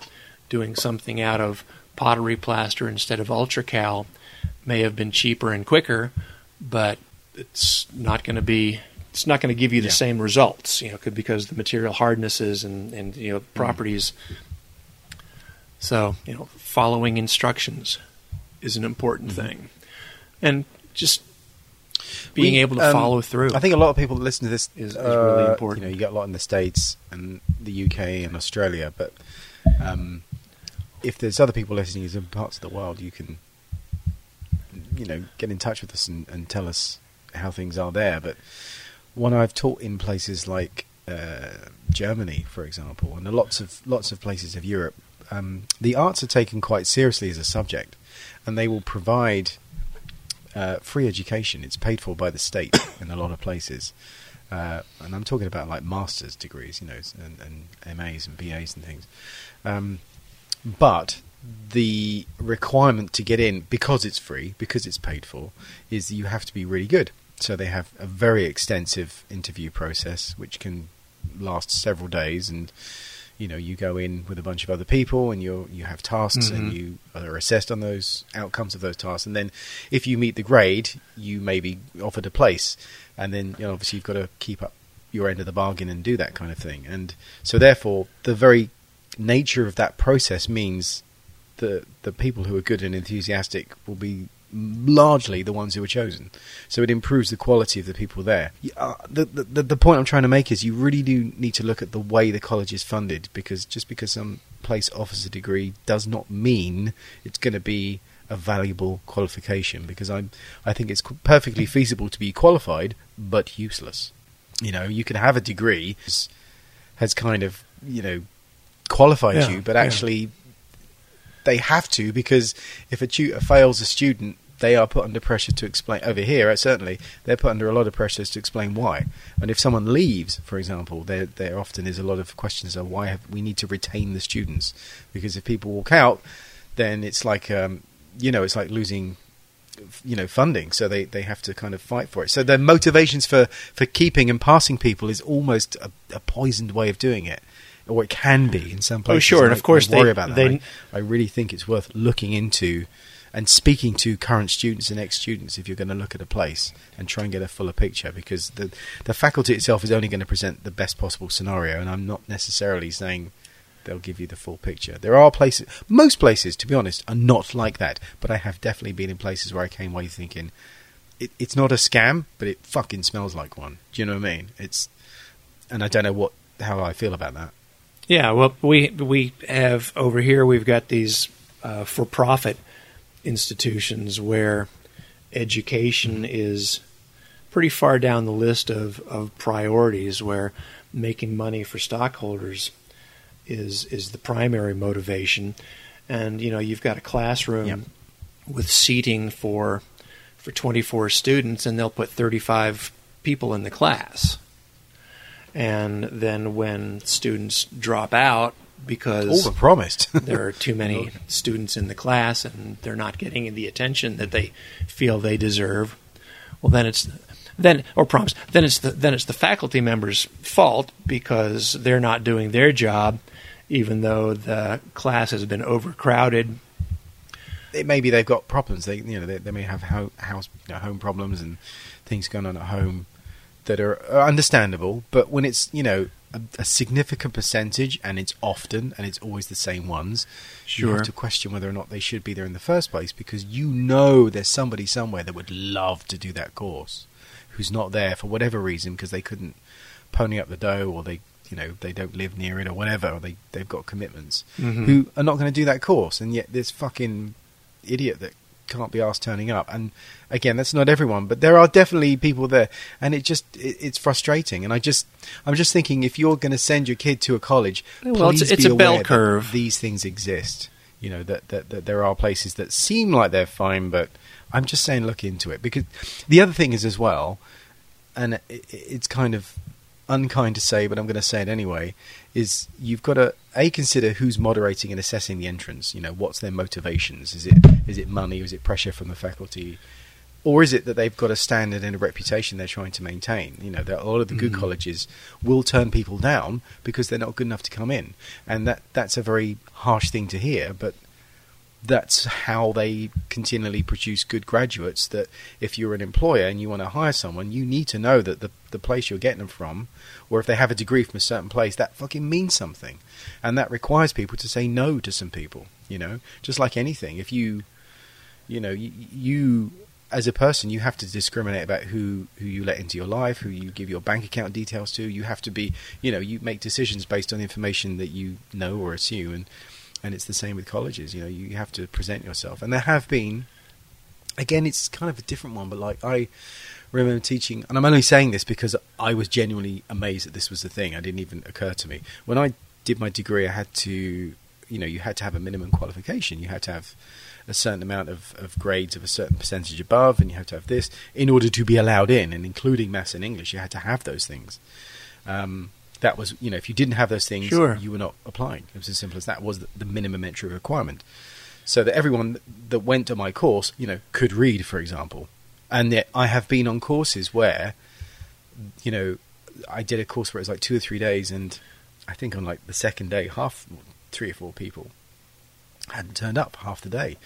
doing something out of pottery plaster instead of ultracal may have been cheaper and quicker but it's not going to be it's not going to give you the Yeah. same results you know because the material hardnesses and and you know properties so you know following instructions is an important thing and just being We, able to um, follow through I think a lot of people that listen to this Is- is really uh, important. You know, you got a lot in the states and the UK and Australia, but um, if there's other people listening in parts of the world, you can, you know, get in touch with us and, and tell us how things are there. But when I've taught in places like uh, Germany, for example, and lots of lots of places of Europe, um, the arts are taken quite seriously as a subject, and they will provide uh, free education. It's paid for by the state in a lot of places. Uh, and I'm talking about like master's degrees, you know, and, and MAs and BAs and things. Um, but the requirement to get in, because it's free, because it's paid for, is you have to be really good. So they have a very extensive interview process, which can last several days, and you know you go in with a bunch of other people, and you you have tasks, and Mhm. you are assessed on those outcomes of those tasks, and then if you meet the grade, you may be offered a place, and then you know obviously you've got to keep up your end of the bargain and do that kind of thing, and so therefore the very nature of that process means the the people who are good and enthusiastic will be largely the ones who are chosen. So it improves the quality of the people there. Uh, the, the the point I'm trying to make is you really do need to look at the way the college is funded because just because some place offers a degree does not mean it's going to be a valuable qualification because I I think it's perfectly feasible to be qualified but useless. You know, you can have a degree has kind of, you know, qualified Yeah, you, but yeah. actually they have to because if a tutor fails a student, they are put under pressure to explain. Over here, uh, certainly, they're put under a lot of pressures to explain why. And if someone leaves, for example, there there often is a lot of questions of why have, we need to retain the students because if people walk out, then it's like um, you know it's like losing you know funding so they they have to kind of fight for it so their motivations for for keeping and passing people is almost a, a poisoned way of doing it or it can be in some oh, places Oh, sure, and I- of course I worry they- about that they- I, I really think it's worth looking into and speaking to current students and ex-students if you're going to look at a place and try and get a fuller picture because the the faculty itself is only going to present the best possible scenario and I'm not necessarily saying they'll give you the full picture. There are places, most places, to be honest, are not like that. But I have definitely been in places where I came away thinking, it, it's not a scam, but it fucking smells like one. Do you know what I mean? It's, and I don't know what how I feel about that. Yeah, well, we we have over here we've got these uh, for-profit institutions where education is pretty far down the list of, of priorities. Where making money for stockholders is is the primary motivation, and you know you've got a classroom Yep. with seating for for 24 students, and they'll put 35 people in the class and then when students drop out because Overpromised. there are too many students in the class and they're not getting the attention that they feel they deserve, well then it's then or promise then it's the then it's the faculty members' fault because they're not doing their job, even though the class has been overcrowded. it maybe they've got problems. They you know they, they may have ho- house you know, home problems and things going on at home that are, are understandable. But when it's you know a, a significant percentage and it's often and it's always the same ones, you have to question whether or not they should be there in the first place because you know there's somebody somewhere that would love to do that course who's not there for whatever reason because they couldn't pony up the dough or they you know they don't live near it or whatever or they they've got commitments Mhm. who are not going to do that course and yet this fucking idiot that can't be asked turning up. And again that's not everyone but there are definitely people there. And it just it, it's frustrating. And i just i'm just thinking if you're going to send your kid to a college Well, please it's be a bell aware that curve. these things exist. You know that, that that there are places that seem like they're fine but i'm just saying look into it. Because the other thing is as well and it, it's kind of unkind to say, but I'm going to say it anyway, is you've got to a consider who's moderating and assessing the entrance. You know, what's their motivations? Is it is it money? Is it pressure from the faculty? Or is it that they've got a standard and a reputation they're trying to maintain? You know, that a lot of the good Mhm. colleges will turn people down because they're not good enough to come in, and that that's a very harsh thing to hear. But that's how they continually produce good graduates. That if you're an employer and you want to hire someone, you need to know that the the place you're getting them from, or if they have a degree from a certain place, that fucking means something, and that requires people to say no to some people. You know, just like anything, if you, you know, you, you as a person, you have to discriminate about who who you let into your life, who you give your bank account details to. You have to be, you know, you make decisions based on information that you know or assume, and and it's the same with colleges. You know, you have to present yourself, and there have been. Again, it's kind of a different one, but like I, remember teaching, and I'm only saying this because I was genuinely amazed that this was the thing. I didn't even occur to me when I did my degree. I had to, you know, you had to have a minimum qualification. You had to have a certain amount of, of grades of a certain percentage above, and you had to have this in order to be allowed in, and including maths and English, you had to have those things. Um, that was, you know, if you didn't have those things, Sure. you were not applying. It was as simple as that. Was the, minimum entry requirement, so that everyone that went to my course, you know, could read, for example. And yet, I have been on courses where, you know, I did a course where it was like two or three days, and I think on like the second day, half, three or four people hadn't turned up half the day.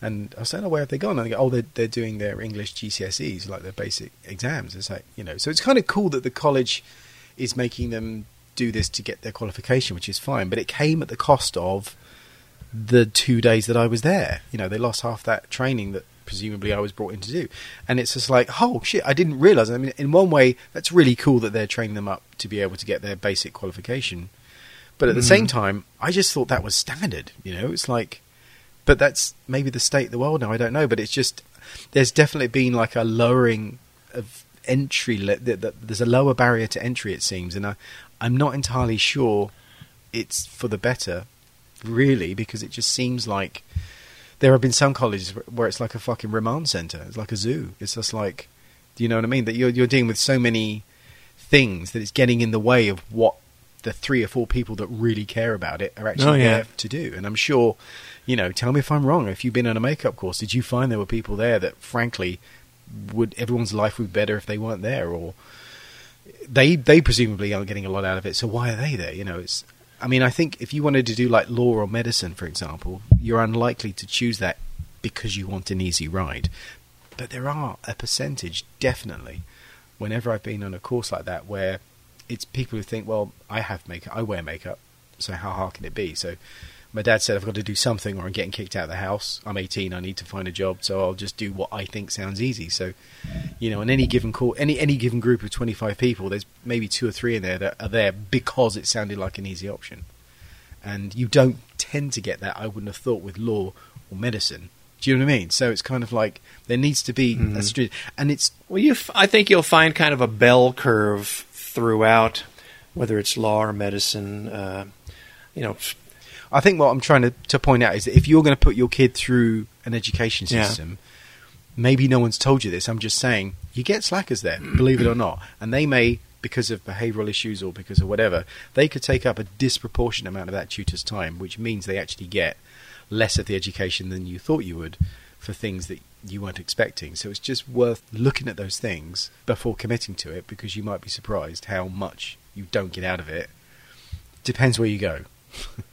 And I was saying, oh, where have they gone? And they go, oh, they're, they're doing their English GCSEs, like their basic exams. It's like, you know, so it's kind of cool that the college is making them do this to get their qualification, which is fine. But it came at the cost of the two days that I was there. You know, they lost half that training that presumably I was brought in to do. And it's just like, oh shit, I didn't realize. I mean, in one way, that's really cool that they're training them up to be able to get their basic qualification. But at the same mm. time, I just thought that was standard. You know, it's like, but that's maybe the state of the world now. I don't know, but it's just there's definitely been like a lowering of entry. Le- th- th- there's a lower barrier to entry, it seems, and I, I'm not entirely sure it's for the better, really, because it just seems like there have been some colleges where it's like a fucking remand center. It's like a zoo. It's just like, do you know what I mean? That you're you're dealing with so many things that it's getting in the way of what the three or four people that really care about it are actually Oh, yeah. there to do. And I'm sure, you know, tell me if I'm wrong. If you've been on a makeup course, did you find there were people there that, frankly, would everyone's life would be better if they weren't there, or they they presumably aren't getting a lot out of it. So why are they there? You know, it's. I mean, I think if you wanted to do like law or medicine, for example, you're unlikely to choose that because you want an easy ride. But there are a percentage, definitely, whenever I've been on a course like that, where it's people who think, well, I have makeup, I wear makeup, so how hard can it be? So my dad said, I've got to do something or I'm getting kicked out of the house. I'm 18, I need to find a job, so I'll just do what I think sounds easy. So, you know, in any given call, any any given group of 25 people, there's maybe two or three in there that are there because it sounded like an easy option. And you don't tend to get that, I wouldn't have thought, with law or medicine. Do you know what I mean? So it's kind of like there needs to be a street, and it's Well, you, f- I think you'll find kind of a bell curve throughout, whether it's law or medicine. Uh, you know, I think what I'm trying to, to point out is that if you're going to put your kid through an education Yeah. system, maybe no one's told you this. I'm just saying you get slackers there, believe it or not, and they may, because of behavioural issues or because of whatever, they could take up a disproportionate amount of that tutor's time, which means they actually get less of the education than you thought you would for things that you weren't expecting. So it's just worth looking at those things before committing to it because you might be surprised how much you don't get out of it. Depends where you go.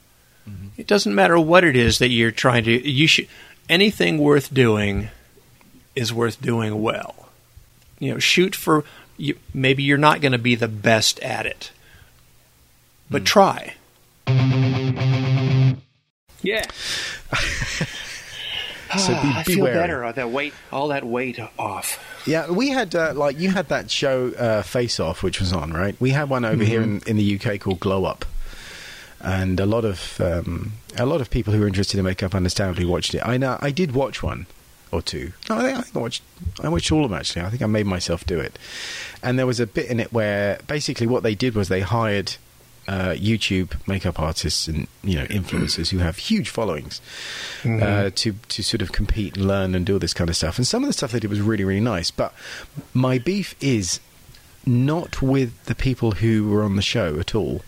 it doesn't matter what it is that you're trying to. You should anything worth doing is worth doing well. You know, shoot for. You, maybe you're not going to be the best at it, but try. Yeah. So be, I be feel wary. better. That weight, all that weight off. Yeah, we had uh, like you had that show uh, Face Off, which was on, right? We had one over here in, in the UK called Glow Up, and a lot of um, a lot of people who are interested in makeup understandably watched it. I know I did watch one or two. No, I think, I watched I watched all of them actually. I think I made myself do it, and there was a bit in it where basically what they did was they hired. Uh, YouTube makeup artists and you know influencers who have huge followings uh, to to sort of compete and learn and do all this kind of stuff. And some of the stuff they did was really really nice. But my beef is not with the people who were on the show at all.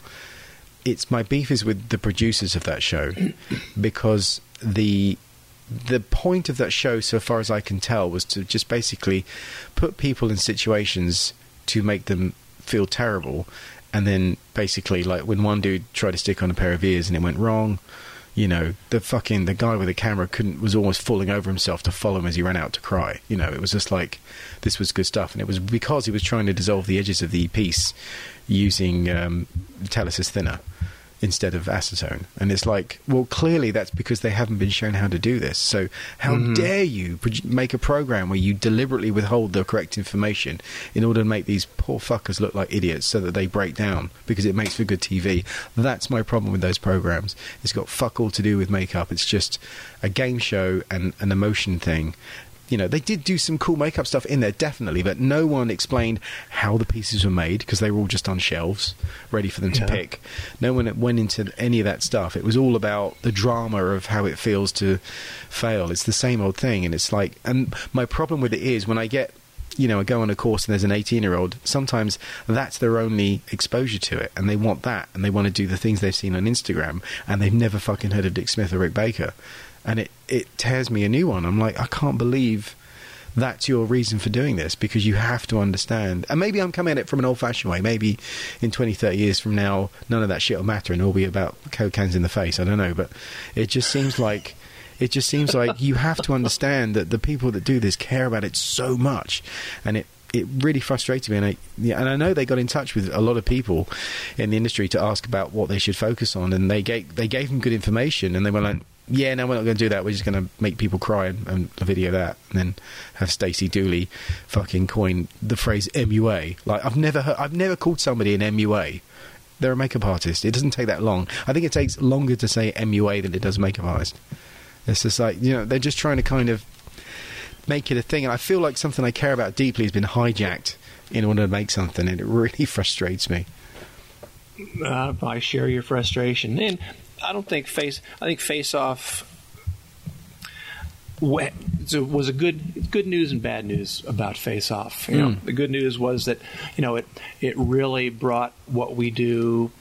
It's my beef is with the producers of that show because the the point of that show, so far as I can tell, was to just basically put people in situations to make them feel terrible, and then basically, like when one dude tried to stick on a pair of ears and it went wrong, you know, the fucking the guy with the camera couldn't was almost falling over himself to follow him as he ran out to cry. You know, it was just like this was good stuff, and it was because he was trying to dissolve the edges of the piece using um, Telesis thinner instead of acetone. And it's like, well, clearly that's because they haven't been shown how to do this. So how dare you make a program where you deliberately withhold the correct information in order to make these poor fuckers look like idiots so that they break down because it makes for good TV. That's my problem with those programs. It's got fuck all to do with makeup. It's just a game show and an emotion thing. You know, they did do some cool makeup stuff in there, definitely, but no one explained how the pieces were made because they were all just on shelves, ready for them to Yeah. pick. No one went into any of that stuff. It was all about the drama of how it feels to fail. It's the same old thing, and it's like, and my problem with it is when I get you know, I go on a course and there's an 18 year old, sometimes that's their only exposure to it and they want that and they want to do the things they've seen on Instagram and they've never fucking heard of Dick Smith or Rick Baker. And it, it tears me a new one. I'm like, I can't believe that's your reason for doing this because you have to understand. And maybe I'm coming at it from an old fashioned way. Maybe in 20, 30 years from now, none of that shit will matter and it'll be about coke cans in the face. I don't know. But it just seems like it just seems like you have to understand that the people that do this care about it so much, and it it really frustrated me. And I yeah, and I know they got in touch with a lot of people in the industry to ask about what they should focus on, and they gave they gave them good information, and they were like. Yeah, no, we're not going to do that. We're just going to make people cry and, and video that, and then have Stacey Dooley fucking coin the phrase MUA. Like I've never heard, I've never called somebody an MUA. They're a makeup artist. It doesn't take that long. I think it takes longer to say MUA than it does makeup artist. It's just like you know they're just trying to kind of make it a thing, and I feel like something I care about deeply has been hijacked in order to make something, and it really frustrates me. Uh, I share your frustration, and I don't think face. I think Face Off was a good good news and bad news about Face Off. You know, Mm. the good news was that you know it it really brought what we do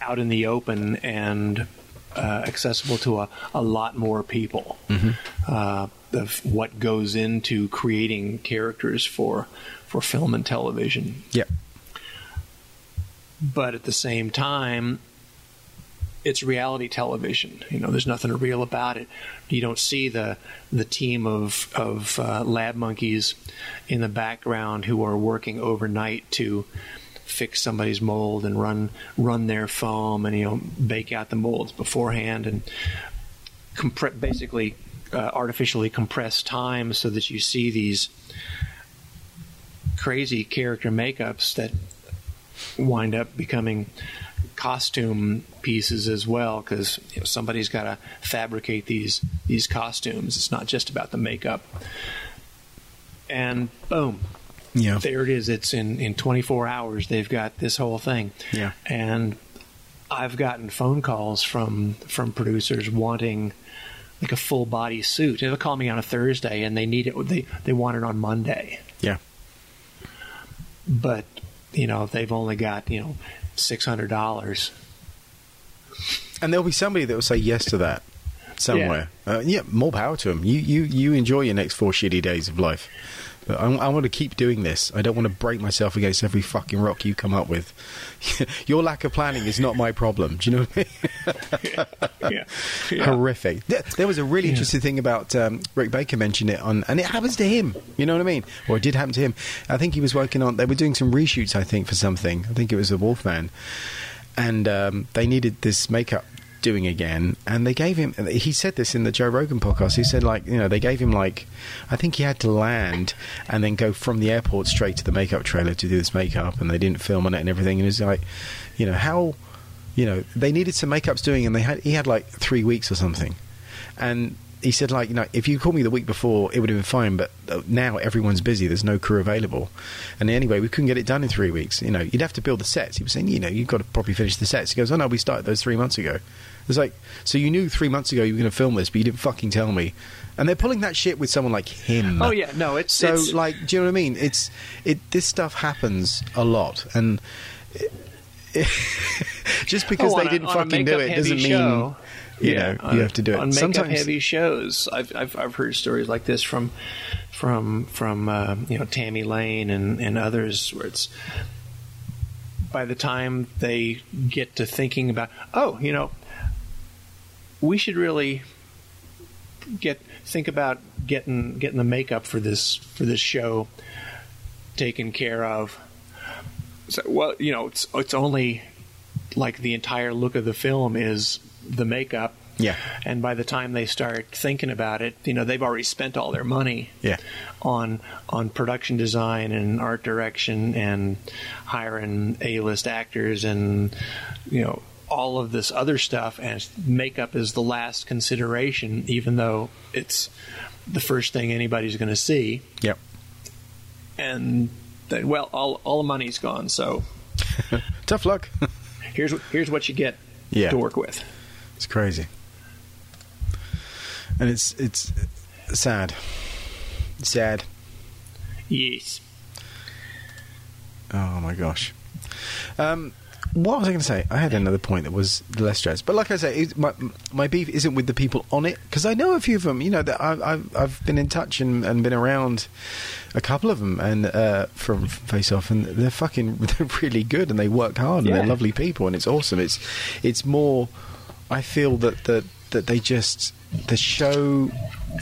out in the open and uh, accessible to a, a lot more people. Uh, of what goes into creating characters for for film and television Yeah, but at the same time it's reality television. You know there's nothing real about it. You don't see the the team of of uh, lab monkeys in the background who are working overnight to fix somebody's mold and run run their foam and you know bake out the molds beforehand and compre- basically uh, artificially compress time so that you see these crazy character makeups that wind up becoming costume pieces as well because you know, somebody's got to fabricate these these costumes. It's not just about the makeup. And boom, yeah, there it is. It's in in 24 hours. They've got this whole thing. Yeah. And I've gotten phone calls from from producers wanting like a full body suit. They'll call me on a Thursday and they need it. They they want it on Monday yeah. but you know they've only got you know six hundred dollars. And there'll be somebody that will say yes to that somewhere. Yeah, uh, yeah more power to them. You, you, you enjoy your next four shitty days of life. But I, I want to keep doing this. I don't want to break myself against every fucking rock you come up with. Your lack of planning is not my problem. Do you know what I mean? yeah. horrific. There, there was a really Yeah. interesting thing about um, Rick Baker mentioned it on, and it happens to him. You know what I mean? Or it did happen to him. I think he was working on. They were doing some reshoots. I think for something. I think it was a Wolfman, and um, they needed this makeup doing again and they gave him he said this in the Joe Rogan podcast he said like you know they gave him like I think he had to land and then go from the airport straight to the makeup trailer to do this makeup and they didn't film on it and everything and it was like you know how you know they needed some makeups doing and they had he had like three weeks or something. And he said like you know if you called me the week before it would have been fine but uh, now everyone's busy. There's no crew available. And anyway we couldn't get it done in three weeks. You know you'd have to build the sets. He was saying you know you've got to probably finish the sets. He goes oh no we started those three months ago. It's like so you knew three months ago you were going to film this but you didn't fucking tell me. And they're pulling that shit with someone like him. Oh yeah, no, it's so it's, like do you know what I mean? It's it this stuff happens a lot. And just because oh, they didn't a fucking do it doesn't mean show. You Yeah, know you have to do it on makeup sometimes heavy shows. I've, I've I've heard stories like this from from from uh, you know Tami Lane and and others where it's by the time they get to thinking about oh you know we should really get think about getting getting the makeup for this for this show taken care of. So, well, you know, it's it's only like the entire look of the film is the makeup. Yeah. And by the time they start thinking about it, you know, they've already spent all their money Yeah. on on production design and art direction and hiring A-list actors and you know all of this other stuff and makeup is the last consideration even though it's the first thing anybody's going to see, Yep. and then well, all all the money's gone. So Tough luck. here's what here's what you get Yeah. to work with. It's crazy, and it's it's sad, sad. Yes. Oh my gosh. Um, what was I going to say? I had another point that was less stress, but like I say, my my beef isn't with the people on it because I know a few of them. You know that I, I've I've been in touch and, and been around a couple of them and uh, from Face Off, and they're fucking they're really good and they work hard and Yeah. they're lovely people and it's awesome. It's it's more. I feel that that that they just the show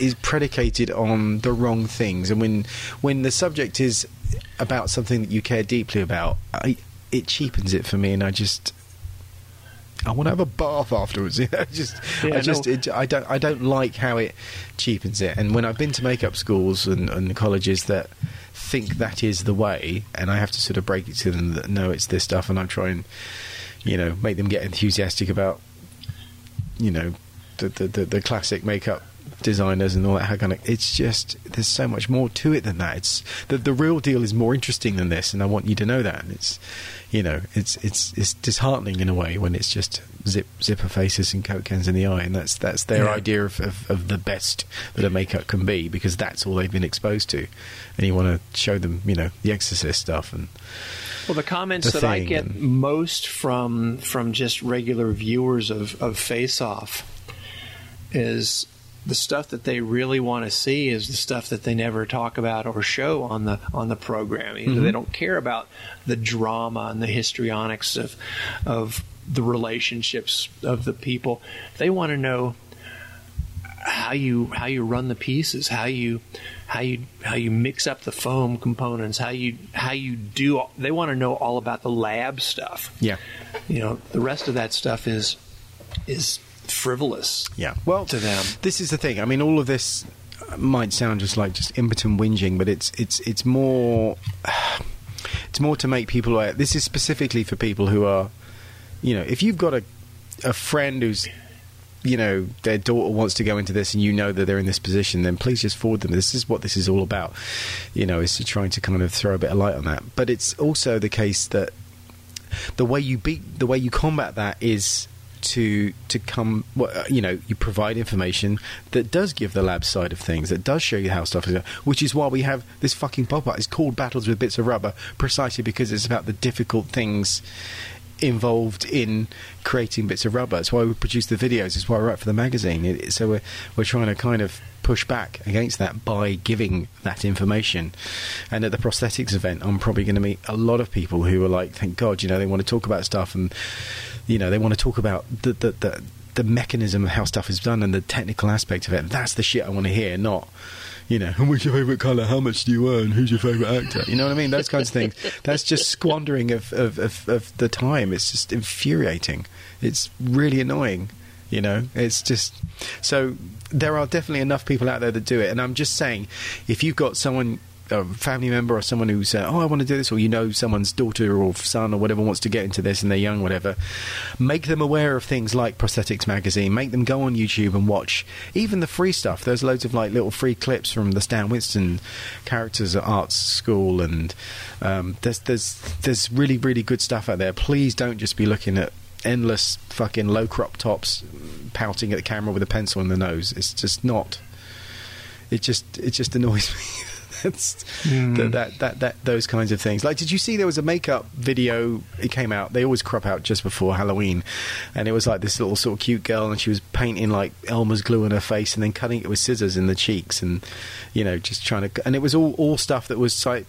is predicated on the wrong things, and when when the subject is about something that you care deeply about, I, it cheapens it for me, and I just. I want to have a bath afterwards. You know, just, Yeah, I just, no. it, I don't, I don't like how it cheapens it. And when I've been to makeup schools and, and colleges that think that is the way, and I have to sort of break it to them that no, it's this stuff, and I try and, you know, make them get enthusiastic about, you know, the the, the, the classic makeup designers and all that kind of. It's just there's so much more to it than that. It's the the real deal is more interesting than this, and I want you to know that. And it's, you know, it's it's it's disheartening in a way when it's just zip zipper faces and coke cans in the eye, and that's that's their Yeah. idea of, of, of the best that a makeup can be because that's all they've been exposed to, and you want to show them, you know, the Exorcist stuff and Well, the comments The that I get and- most from from just regular viewers of of Face Off is the stuff that they really want to see is the stuff that they never talk about or show on the on the program. Either Mm-hmm. They don't care about the drama and the histrionics of of the relationships of the people. They want to know how you how you run the pieces, how you how you how you mix up the foam components, how you how you do. They want to know all about the lab stuff. yeah, You know, the rest of that stuff is is frivolous. Yeah. Well, to them. this is the thing. I mean, all of this uh, might sound just like just impotent whinging, but it's it's it's more it's more to make people aware. This is specifically for people who are, you know, if you've got a a friend who's you know their daughter wants to go into this and you know that they're in this position then please just forward them. This is what this is all about. You know is trying to kind of throw a bit of light on that. But it's also the case that the way you beat the way you combat that is to to come well, uh, you know you provide information that does give the lab side of things that does show you how stuff is done, which is why we have this fucking pop up it's called battles with bits of rubber precisely because it's about the difficult things involved in creating bits of rubber. It's why we produce the videos. It's why we write for the magazine. It, so we're, we're trying to kind of push back against that by giving that information. And at the prosthetics event i'm probably going to meet a lot of people who are like thank god you know they want to talk about stuff and you know they want to talk about the the, the the mechanism of how stuff is done and the technical aspect of it. That's the shit i want to hear not you know, and what's your favourite colour? How much do you earn? Who's your favourite actor? You know what I mean? Those kinds of things. That's just squandering of, of, of, of the time. It's just infuriating. It's really annoying. You know, it's just so there are definitely enough people out there that do it. And I'm just saying, if you've got someone, a family member or someone who's, uh, oh, I want to do this, or you know someone's daughter or son or whatever wants to get into this and they're young, whatever, make them aware of things like Prosthetics Magazine. Make them go on YouTube and watch even the free stuff. There's loads of like little free clips from the Stan Winston characters at Arts School, and um, there's there's there's really really good stuff out there. Please don't just be looking at endless fucking low crop tops pouting at the camera with a pencil in the nose. It's just not. It just it just annoys me. That's that, that that that those kinds of things. Like, did you see there was a makeup video? It came out. They always crop out just before Halloween, and it was like this little sort of cute girl, and she was painting like Elmer's glue on her face, and then cutting it with scissors in the cheeks, and you know, just trying to. And it was all all stuff that was like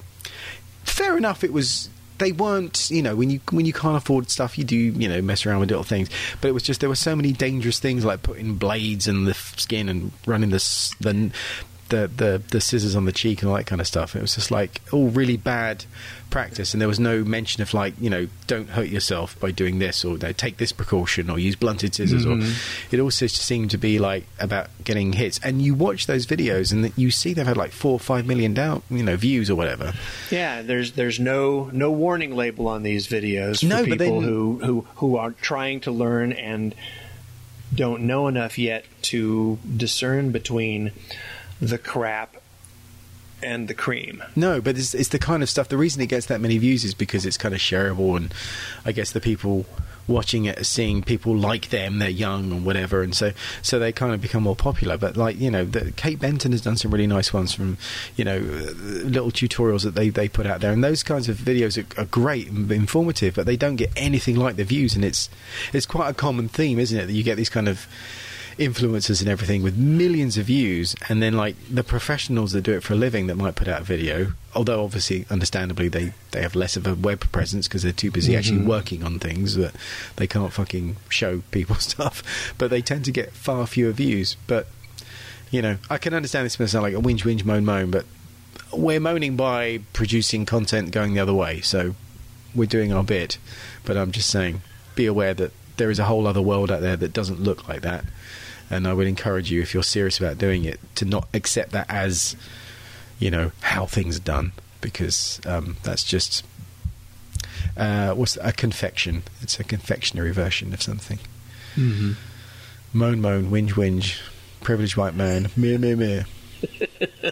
fair enough. It was they weren't you know when you when you can't afford stuff you do you know mess around with little things but it was just there were so many dangerous things like putting blades in the skin and running the the the, the the scissors on the cheek and all that kind of stuff. It was just like all really bad practice. And there was no mention of like you know don't hurt yourself by doing this or no, take this precaution or use blunted scissors or mm-hmm. it also seemed to be like about getting hits. And you watch those videos and you see they've had like four or five million down you know views or whatever. Yeah, there's there's no no warning label on these videos for No, people who, who who are trying to learn and don't know enough yet to discern between the crap and the cream. No, but it's, it's the kind of stuff. The reason it gets that many views is because it's kind of shareable, and I guess the people watching it are seeing people like them. They're young and whatever, and so so they kind of become more popular. But like you know, the, Kate Benton has done some really nice ones from you know little tutorials that they they put out there, and those kinds of videos are, are great and informative, but they don't get anything like the views, and it's it's quite a common theme, isn't it? That you get these kind of influencers and everything with millions of views, and then like the professionals that do it for a living that might put out a video, although obviously, understandably, they they have less of a web presence because they're too busy actually mm-hmm. working on things that they can't fucking show people stuff, but they tend to get far fewer views. But you know, I can understand this may sound like a whinge, whinge, moan, moan, but we're moaning by producing content going the other way, so we're doing our bit. But I'm just saying, be aware that there is a whole other world out there that doesn't look like that. And I would encourage you, if you're serious about doing it, to not accept that as, you know, how things are done, because um, that's just uh, what's a confection? It's a confectionery version of something. Mm-hmm. Moan, moan, whinge, whinge, privileged white man, meh, meh, meh.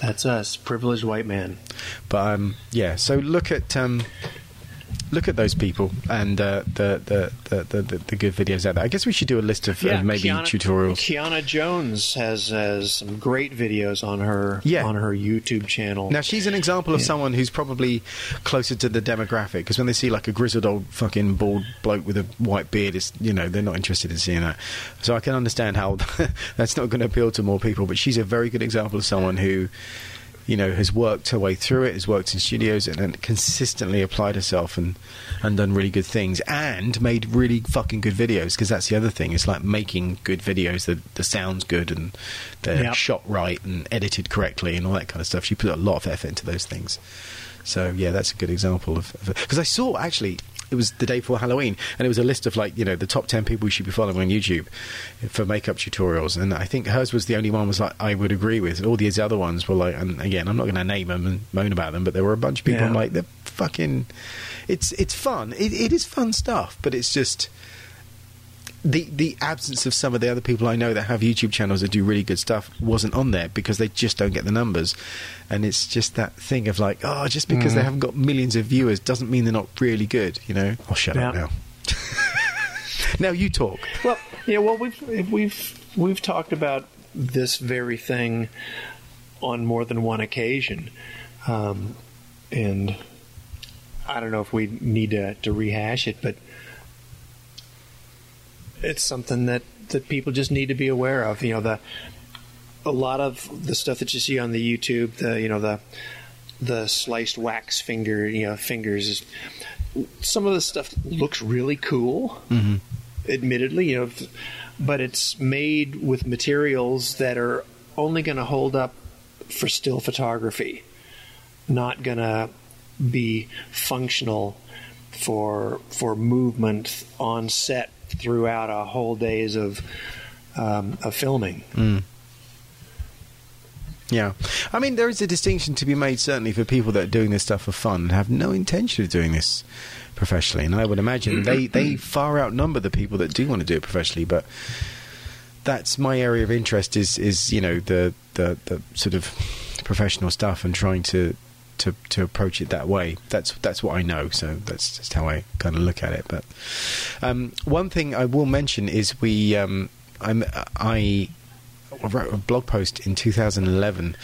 That's us, privileged white man. But um, yeah, so look at um, look at those people and uh, the, the, the, the, the good videos out there. I guess we should do a list of, of maybe Kiana, tutorials. Kiana Jones has has some great videos on her Yeah. on her YouTube channel. Now she's an example of Yeah. someone who's probably closer to the demographic because when they see like a grizzled old fucking bald bloke with a white beard, it's you know they're not interested in seeing that. So I can understand how that's not going to appeal to more people. But she's a very good example of someone who, you know, has worked her way through it, has worked in studios, and, and consistently applied herself and and done really good things and made really fucking good videos. Because that's the other thing. It's like making good videos. that the sounds good and they're Yep. shot right and edited correctly and all that kind of stuff. She put a lot of effort into those things. So yeah, that's a good example of because I saw actually it was the day before Halloween and it was a list of like you know the top ten people you should be following on YouTube for makeup tutorials and I think hers was the only one was like I would agree with. All these other ones were like and again I'm not going to name them and moan about them, but there were a bunch of people I'm like they're fucking. It's it's fun. It, it is fun stuff, but it's just the the absence of some of the other people I know that have YouTube channels that do really good stuff wasn't on there because they just don't get the numbers, and it's just that thing of like, oh, just because they Mhm. haven't got millions of viewers doesn't mean they're not really good, you know. I'll shut up now. now you talk. Well, yeah, well, we've we've we've talked about this very thing on more than one occasion, um, and I don't know if we need to, to rehash it, but it's something that that people just need to be aware of. You know, the a lot of the stuff that you see on the YouTube, the you know the the sliced wax finger, you know, fingers. Is, some of the stuff looks really cool mm-hmm. admittedly, you know, but it's made with materials that are only going to hold up for still photography, not going to be functional for for movement on set throughout a whole days of um, of filming. Yeah, I mean there is a distinction to be made certainly for people that are doing this stuff for fun and have no intention of doing this professionally. And I would imagine they they far outnumber the people that do want to do it professionally. But that's my area of interest is is you know the the, the sort of professional stuff and trying to. To, to approach it that way, that's that's what I know. So that's just how I kind of look at it. But um, one thing I will mention is we um, I'm, I wrote a blog post in 2011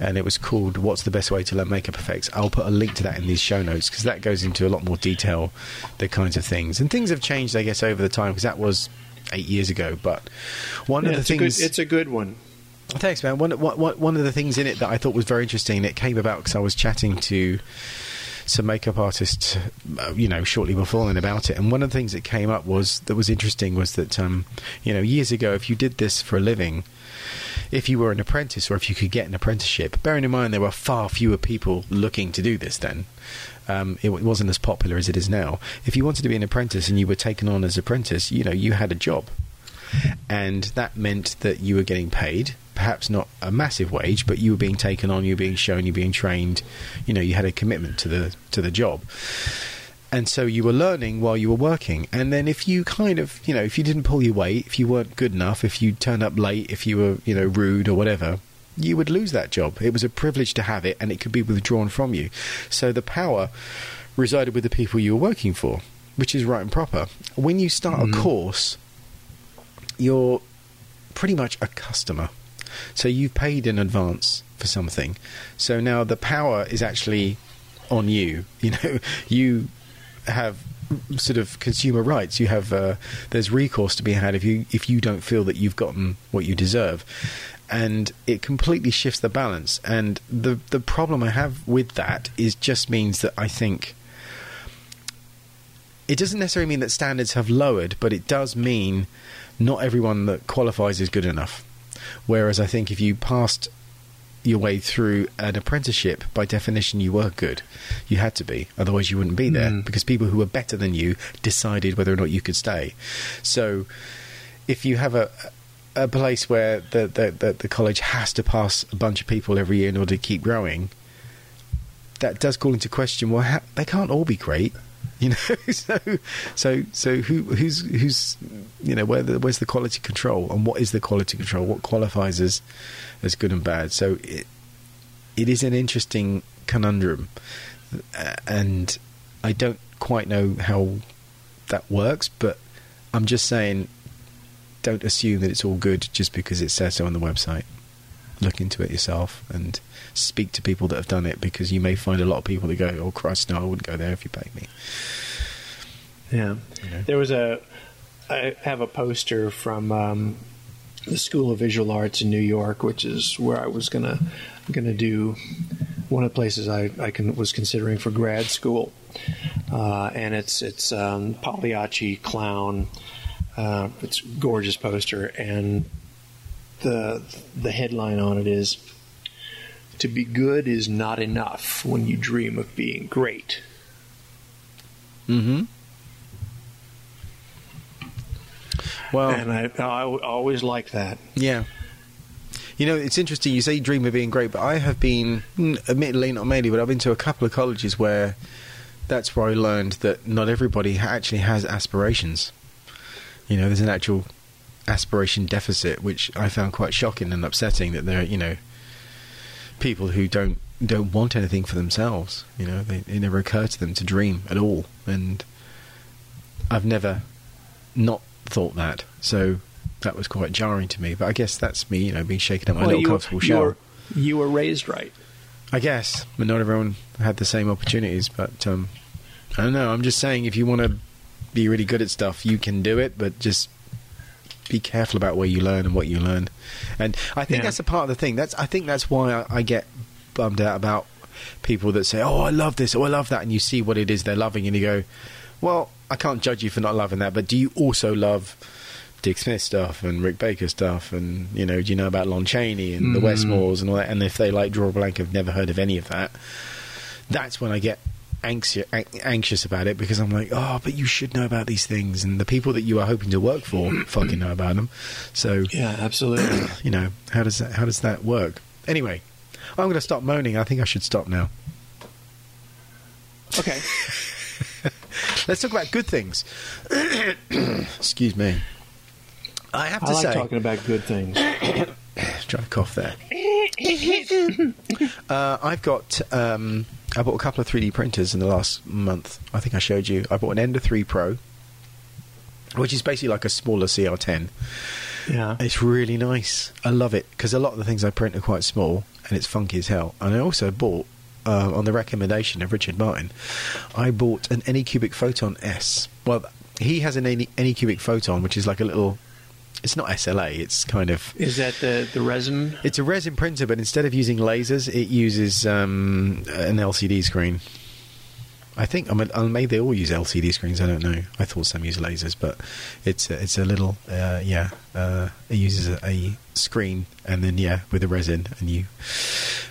and it was called What's the Best Way to Learn Makeup Effects? I'll put a link to that in these show notes because that goes into a lot more detail, the kinds of things. And things have changed, I guess, over the time because that was eight years ago. But one Yeah, of the it's, a things. good, it's a good one. Thanks, man. One, one, one of the things in it that I thought was very interesting, it came about because I was chatting to some makeup artists, uh, you know, shortly before then about it. And one of the things that came up was that was interesting was that, um, you know, years ago, if you did this for a living, if you were an apprentice or if you could get an apprenticeship, bearing in mind there were far fewer people looking to do this then. Um, it, w- wasn't as popular as it is now. If you wanted to be an apprentice and you were taken on as apprentice, you know, you had a job and that meant that you were getting paid perhaps not a massive wage but you were being taken on you were being shown you were being trained you know you had a commitment to the to the job and so you were learning while you were working. And then if you kind of, you know, if you didn't pull your weight, if you weren't good enough, if you turned up late, if you were, you know, rude or whatever, you would lose that job. It was a privilege to have it, and it could be withdrawn from you. So the power resided with the people you were working for, which is right and proper. When you start a mm-hmm. course, you're pretty much a customer. So you've paid in advance for something. So now the power is actually on you. You know, you have sort of consumer rights. You have uh, there's recourse to be had if you if you don't feel that you've gotten what you deserve, and it completely shifts the balance. And the the problem I have with that is just means that I think it doesn't necessarily mean that standards have lowered, but it does mean not everyone that qualifies is good enough. Whereas I think if you passed your way through an apprenticeship, by definition, you were good. You had to be, otherwise, you wouldn't be there Mm. because people who were better than you decided whether or not you could stay. So, if you have a a place where the the, the, the college has to pass a bunch of people every year in order to keep growing, that does call into question. Well, how, they can't all be great, you know. so, so, so who who's who's you know where the, where's the quality control and what is the quality control? What qualifies as as good and bad? So it it is an interesting conundrum, uh, and I don't quite know how that works, but I'm just saying. Don't assume that it's all good just because it says so on the website look into it yourself and speak to people that have done it because you may find a lot of people that go, "Oh Christ, no, I wouldn't go there if you paid me." Yeah. You know? There was a. I have a poster from um, the School of Visual Arts in New York, which is where I was gonna gonna do one of the places I, I can, was considering for grad school, uh, and it's it's um, Pagliacci clown. Uh, it's a gorgeous poster, and the the headline on it is "To be good is not enough when you dream of being great." Mm-hmm. Well, And I, I always like that. yeah. You know, it's interesting. You say you dream of being great, but I have been, mm, admittedly, not mainly, but I've been to a couple of colleges where that's where I learned that not everybody actually has aspirations. You know, there's an actual aspiration deficit, which I found quite shocking and upsetting. That there, you know, people who don't don't want anything for themselves. You know, they, it never occurred to them to dream at all, and I've never not thought that. So that was quite jarring to me. But I guess that's me, you know, being shaken up my Well, little you, comfortable shell. you were raised right. I guess, but not everyone had the same opportunities. But um, I don't know. I'm just saying, if you want to be really good at stuff, you can do it, but just be careful about where you learn and what you learn. And I think Yeah. that's a part of the thing. That's I think that's why I, I get bummed out about people that say, "Oh, I love this," or "I love that," and you see what it is they're loving, and you go, "Well, I can't judge you for not loving that, but do you also love?" Dick Smith stuff and Rick Baker stuff, and you know, do you know about Lon Chaney and the Mm. Westmores and all that? And if they like Draw a Blank, have never heard of any of that. That's when I get anxious, anxious about it because I'm like, oh, but you should know about these things, and the people that you are hoping to work for fucking know about them. So Yeah, absolutely. you know, how does that how does that work? Anyway, I'm going to stop moaning. I think I should stop now. okay. Let's talk about good things. Excuse me. I have to I like say, talking about good things. try to cough there. uh, I've got. Um, I bought a couple of 3D printers in the last month. I think I showed you. I bought an Ender 3 Pro, which is basically like a smaller CR10. Yeah. It's really nice. I love it because a lot of the things I print are quite small and it's funky as hell. And I also bought, uh, on the recommendation of Richard Martin, I bought an Anycubic Photon S. Well, he has an Any- Anycubic Photon, which is like a little. It's not SLA. It's kind of. Is that the, the resin? It's a resin printer, but instead of using lasers, it uses um, an LCD screen. I think I mean, uh, maybe they all use LCD screens. I don't know. I thought some use lasers, but it's a, it's a little uh, yeah. Uh, it uses a, a screen and then yeah with a resin and you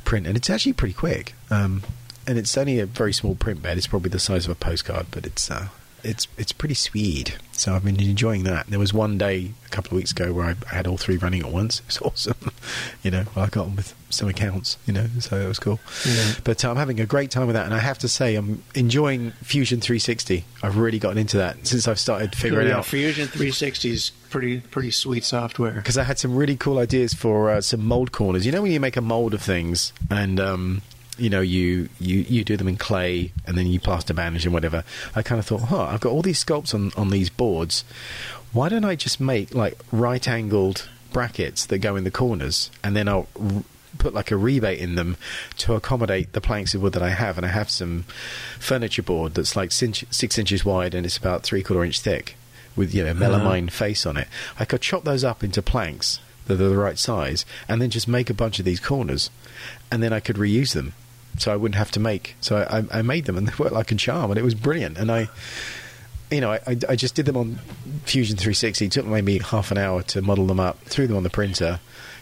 print, and it's actually pretty quick. Um, and it's only a very small print bed. It's probably the size of a postcard, but it's uh, it's it's pretty sweet. So I've been enjoying that. There was one day a couple of weeks ago where I, I had all three running at once. It was awesome. you know, I got on with some accounts. You know, so it was cool. Yeah. But uh, I'm having a great time with that, and I have to say I'm enjoying Fusion 360. I've really gotten into that since I've started figuring yeah, out Fusion 360 is pretty pretty sweet software. because I had some really cool ideas for uh, some mold corners. You know, when you make a mold of things and um, you know you, you you do them in clay and then you plaster bandage and whatever. I kind of thought, huh, I've got all these sculpts on on these boards. Why don't I just make like right angled brackets that go in the corners and then I'll r- put like a rebate in them to accommodate the planks of wood that I have. And I have some furniture board that's like cinch, six inches wide and it's about three quarter inch thick with you know uh-huh. melamine face on it. I could chop those up into planks that are the right size and then just make a bunch of these corners and then I could reuse them. So I wouldn't have to make. So I, I, made them and they worked like a charm and it was brilliant. And I, you know, I, I just did them on Fusion 360. It took maybe half an hour to model them up, threw them on the printer.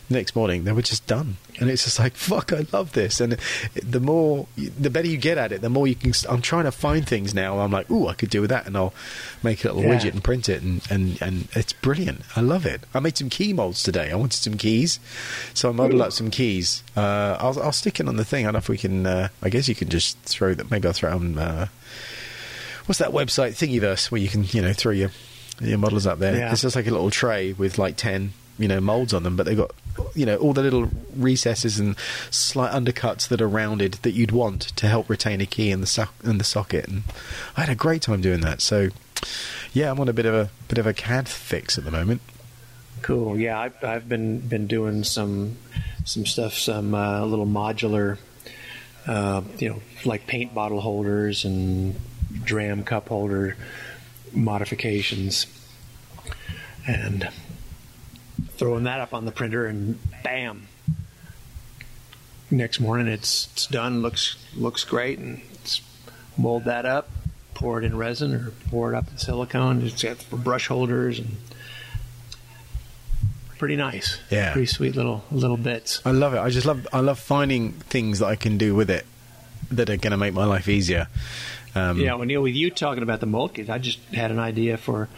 Next morning, they were just done, and it's just like fuck. I love this, and the more, the better you get at it, the more you can. I'm trying to find things now. I'm like, ooh, I could do with that, and I'll make a little Yeah. widget and print it, and, and and it's brilliant. I love it. I made some key molds today. I wanted some keys, so I modeled up some keys. Uh, I'll I'll stick it on the thing. I don't know if we can. Uh, I guess you can just throw that. Maybe I'll throw them. Uh, what's that website Thingiverse where you can you know throw your your models up there. Yeah. It's just like a little tray with like ten you know molds on them, but they've got you know all the little recesses and slight undercuts that are rounded that you'd want to help retain a key in the so- in the socket. And I had a great time doing that. So yeah, I'm on a bit of a bit of a CAD fix at the moment. Cool. Yeah, I've, I've been been doing some some stuff, some uh, little modular, uh, you know, like paint bottle holders and dram cup holder modifications, and throwing that up on the printer, and bam. Next morning, it's it's done. looks looks great, and it's mold that up, pour it in resin, or pour it up in silicone. It's got for brush holders and pretty nice. Yeah. pretty sweet little little bits. I love it. I just love I love finding things that I can do with it that are going to make my life easier. Um, Yeah, when you with you talking about the mold kit, I just had an idea for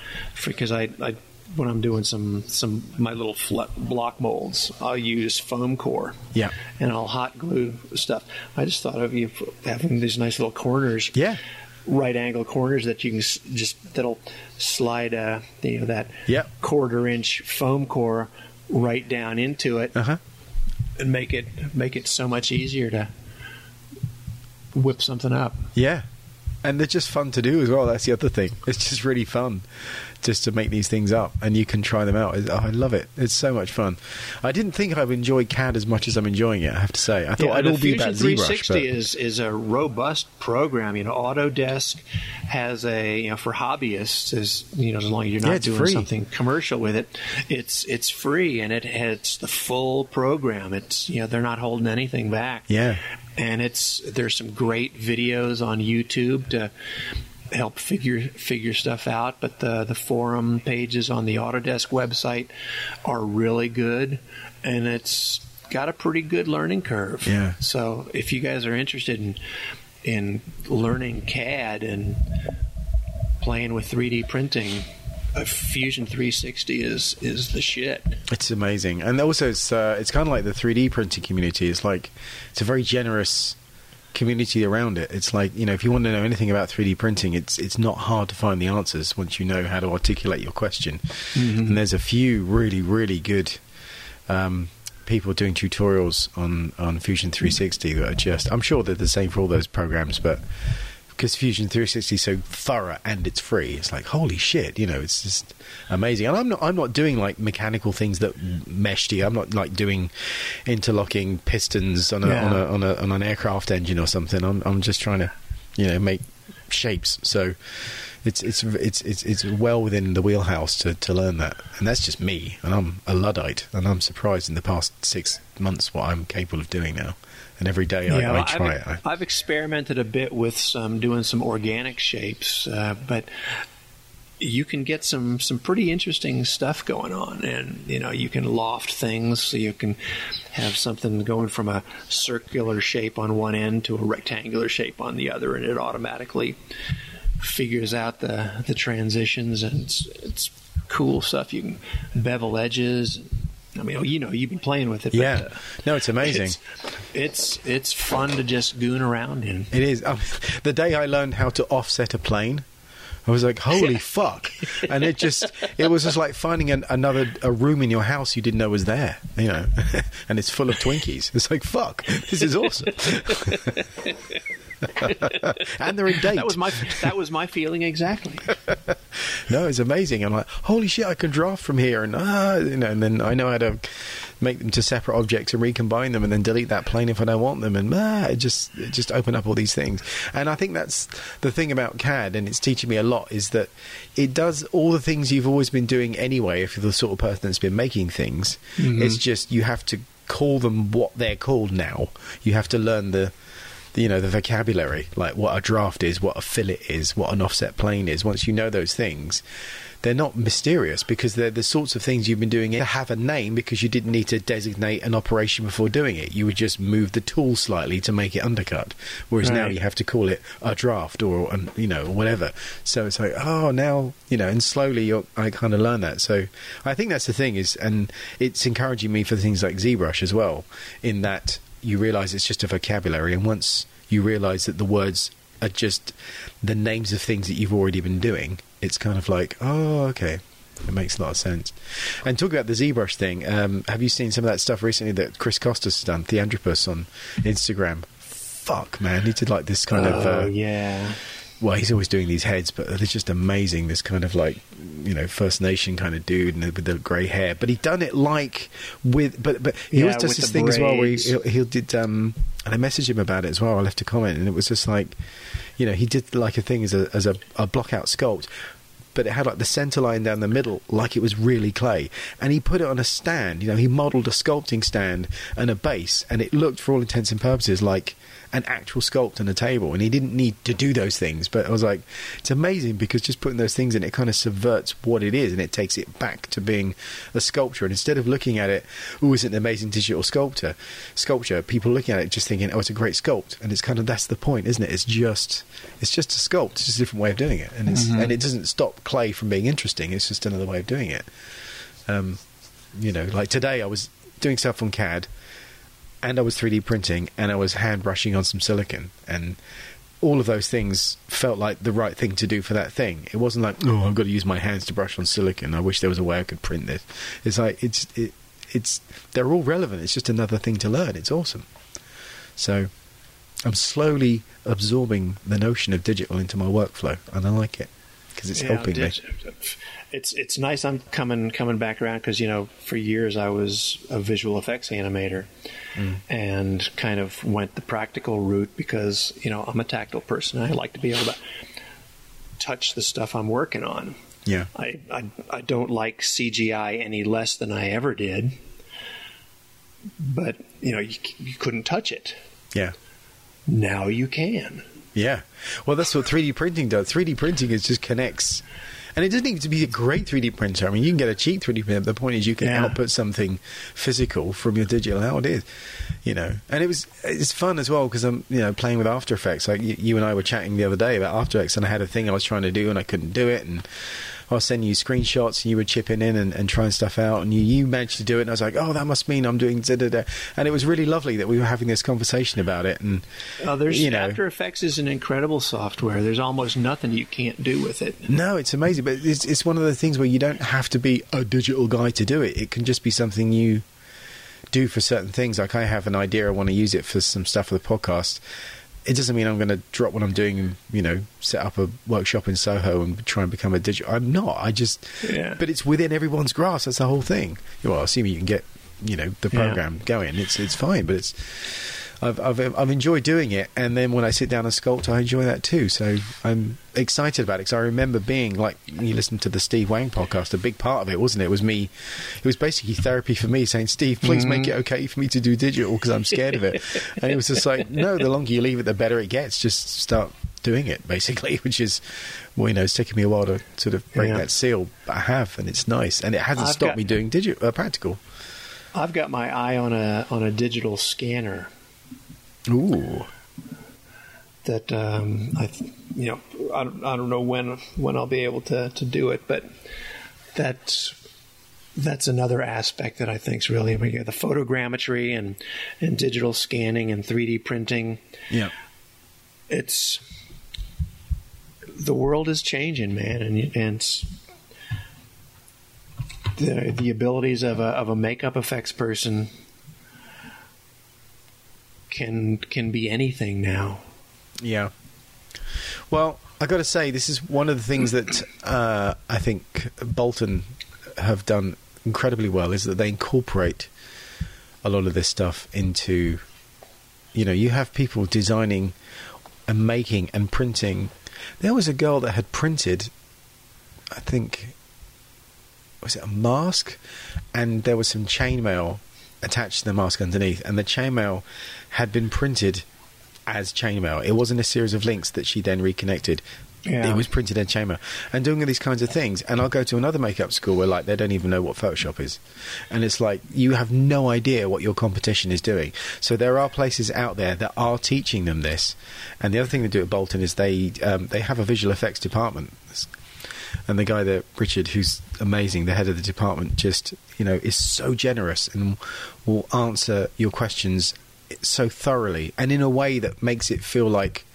because I, I when I'm doing some some my little block molds, I'll use foam core. Yeah. and I'll hot glue stuff. I just thought of you having these nice little corners. Yeah. Right angle corners that you can just that'll slide uh you know that Yeah. quarter inch foam core right down into it Uh huh. and make it make it so much easier to whip something up. Yeah. And they're just fun to do as well. That's the other thing. It's just really fun just to make these things up and you can try them out. It- I love it. It's so much fun. I didn't think I would enjoy CAD as much as I'm enjoying it, I have to say. I thought Yeah, I'd all be about ZBrush. 360 But is is a robust program. You know, Autodesk has a you know for hobbyists is you know as long as you're not it's doing free. something commercial with it, it's it's free and it it's the full program. It's you know they're not holding anything back. Yeah. and it's there's some great videos on YouTube to help figure figure stuff out. But the the forum pages on the Autodesk website are really good, and it's got a pretty good learning curve. Yeah. So if you guys are interested in in learning CAD and playing with 3D printing, Fusion 360 is is the shit. It's amazing, and also it's uh, it's kind of like the 3D printing community. It's like it's a very generous community around it. It's like you know, if you want to know anything about 3D printing, it's it's not hard to find the answers once you know how to articulate your question. And there's a few really really good um, people doing tutorials on on Fusion 360 that are just. I'm sure they're the same for all those programs, but because Fusion 360 is so thorough and it's free, it's like holy shit, you know, it's just amazing. And I'm not, I'm not doing like mechanical things that mesh together. I'm not like doing interlocking pistons on a, Yeah. on, a, on a on an aircraft engine or something. I'm I'm just trying to, you know, make shapes. So it's it's it's it's it's well within the wheelhouse to, to learn that, and that's just me. And I'm a luddite, and I'm surprised in the past six months what I'm capable of doing now. And every day I, I, try I've, it. I, I've experimented a bit with some doing some organic shapes, uh, but you can get some some pretty interesting stuff going on, and you know you can loft things, so you can have something going from a circular shape on one end to a rectangular shape on the other, and it automatically figures out the the transitions, and it's it's cool stuff. You can bevel edges. I mean, you know, you've been playing with it. but, Yeah. uh, No, it's amazing. It's, it's it's fun to just goon around in. It is. Um, the day I learned how to offset a plane, I was like, "Holy fuck!" And it just, it was just like finding an, another a room in your house you didn't know was there, you know, and it's full of Twinkies. It's like, "Fuck, this is awesome." and they're in date. That was my that was my feeling exactly. no, it's amazing. I'm like, "Holy shit, I can draft from here," and ah, you know, and then I know how to make them to separate objects and recombine them, and then delete that plane if I don't want them, and ah, it just it just open up all these things. And I think that's the thing about CAD, and it's teaching me a lot, is that it does all the things you've always been doing anyway. If you're the sort of person that's been making things, it's just you have to call them what they're called now. You have to learn the, you know the vocabulary like what a draft is what a fillet is what an offset plane is. Once you know those things they're not mysterious because they're the sorts of things you've been doing to have a name because you didn't need to designate an operation before doing it. You would just move the tool slightly to make it undercut whereas now you have to call it a draft or an, you know whatever. So it's like oh now you know and slowly you're, I kind of learn that. So I think that's the thing is and it's encouraging me for things like ZBrush as well in that you realize it's just a vocabulary and once you realize that the words are just the names of things that you've already been doing it's kind of like oh okay it makes a lot of sense. And talk about the ZBrush thing um, have you seen some of that stuff recently that Chris Costas has done Theandropus on Instagram? Fuck man he did like this kind of oh uh, yeah, well, he's always doing these heads, but they're just amazing. This kind of like, you know, First Nation kind of dude and with the grey hair. But he done it like with, but but he Yeah, always does this thing as well where he, he'll, he'll did. Um, and I messaged him about it as well. I left a comment, and it was just like, you know, he did like a thing as a as a, a block out sculpt. But it had like the center line down the middle, like it was really clay, and he put it on a stand. You know, he modelled a sculpting stand and a base, and it looked, for all intents and purposes, like an actual sculpt and a table, and he didn't need to do those things. But I was like, it's amazing because just putting those things in, it kind of subverts what it is, and it takes it back to being a sculpture. And instead of looking at it, oh, isn't it an amazing digital sculptor sculpture? People looking at it just thinking, oh, it's a great sculpt, and it's kind of that's the point, isn't it? It's just it's just a sculpt, it's just a different way of doing it, and it's and it doesn't stop clay from being interesting. It's just another way of doing it. Um, you know, like today I was doing stuff on CAD and I was 3D printing and I was hand brushing on some silicon and all of those things felt like the right thing to do for that thing. It wasn't like, oh, I've got to use my hands to brush on silicon. I wish there was a way I could print this. It's like it's it, it's they're all relevant. It's just another thing to learn. It's awesome. So I'm slowly absorbing the notion of digital into my workflow and I like it because it's Yeah, helping me. It's it's nice. I'm coming coming back around because you know for years I was a visual effects animator Mm. and kind of went the practical route because you know I'm a tactile person. I like to be able to touch the stuff I'm working on. Yeah. I, I I don't like CGI any less than I ever did, but you know you, you couldn't touch it. Yeah. Now you can. Yeah. Well, that's what 3D printing does. 3D printing is just connects. And it doesn't need to be a great 3D printer. I mean, you can get a cheap 3D printer. The point is, you can Yeah. output something physical from your digital. How it is, you know. And it was it's fun as well because I'm you know playing with After Effects. Like you, you and I were chatting the other day about After Effects, and I had a thing I was trying to do and I couldn't do it, and I was sending you screenshots, and you were chipping in and, and trying stuff out, and you, you managed to do it, and I was like, oh, that must mean I'm doing da da da. And it was really lovely that we were having this conversation about it, and Uh, there's you know. After Effects is an incredible software. There's almost nothing you can't do with it. No, it's amazing, but it's it's one of the things where you don't have to be a digital guy to do it. It can just be something you do for certain things. Like I have an idea, I want to use it for some stuff for the podcast. It doesn't mean I'm going to drop what I'm doing and you know set up a workshop in Soho and try and become a digital. I'm not. I just. Yeah. But it's within everyone's grasp. That's the whole thing. Well, assuming you can get you know the Yeah. program going, it's it's fine. But it's. I've, I've I've enjoyed doing it, and then when I sit down and sculpt, I enjoy that too. So I'm excited about it because I remember being like you listened to the Steve Wang podcast. A big part of it wasn't it? it was me. It was basically therapy for me, saying, "Steve, please make it okay for me to do digital because I'm scared of it." and it was just like, no, the longer you leave it, the better it gets. Just start doing it, basically, which is, well, you know, it's taken me a while to sort of break Yeah. that seal, but I have, and it's nice, and it hasn't I've stopped got- me doing digital uh, practical. I've got my eye on a on a digital scanner. Ooh, that um, I, you know, I don't, I don't know when when I'll be able to to do it, but that's that's another aspect that I think is really I mean, the photogrammetry and and digital scanning and 3D printing. Yeah. It's the world is changing, man, and and the the abilities of a of a makeup effects person can can be anything now. Yeah. Well, I got to say, this is one of the things that uh, I think Bolton have done incredibly well is that they incorporate a lot of this stuff into. You know, you have people designing and making and printing. There was a girl that had printed, I think, was it a mask, and there was some chainmail attached to the mask underneath, and the chainmail had been printed as chainmail. It wasn't a series of links that she then reconnected. Yeah. It was printed in chainmail, and doing all these kinds of things. And I'll go to another makeup school where like they don't even know what Photoshop is, and it's like you have no idea what your competition is doing. So there are places out there that are teaching them this. And the other thing they do at Bolton is they um, they have a visual effects department and the guy there, Richard, who's amazing, the head of the department, just you know is so generous and will answer your questions so thoroughly and in a way that makes it feel like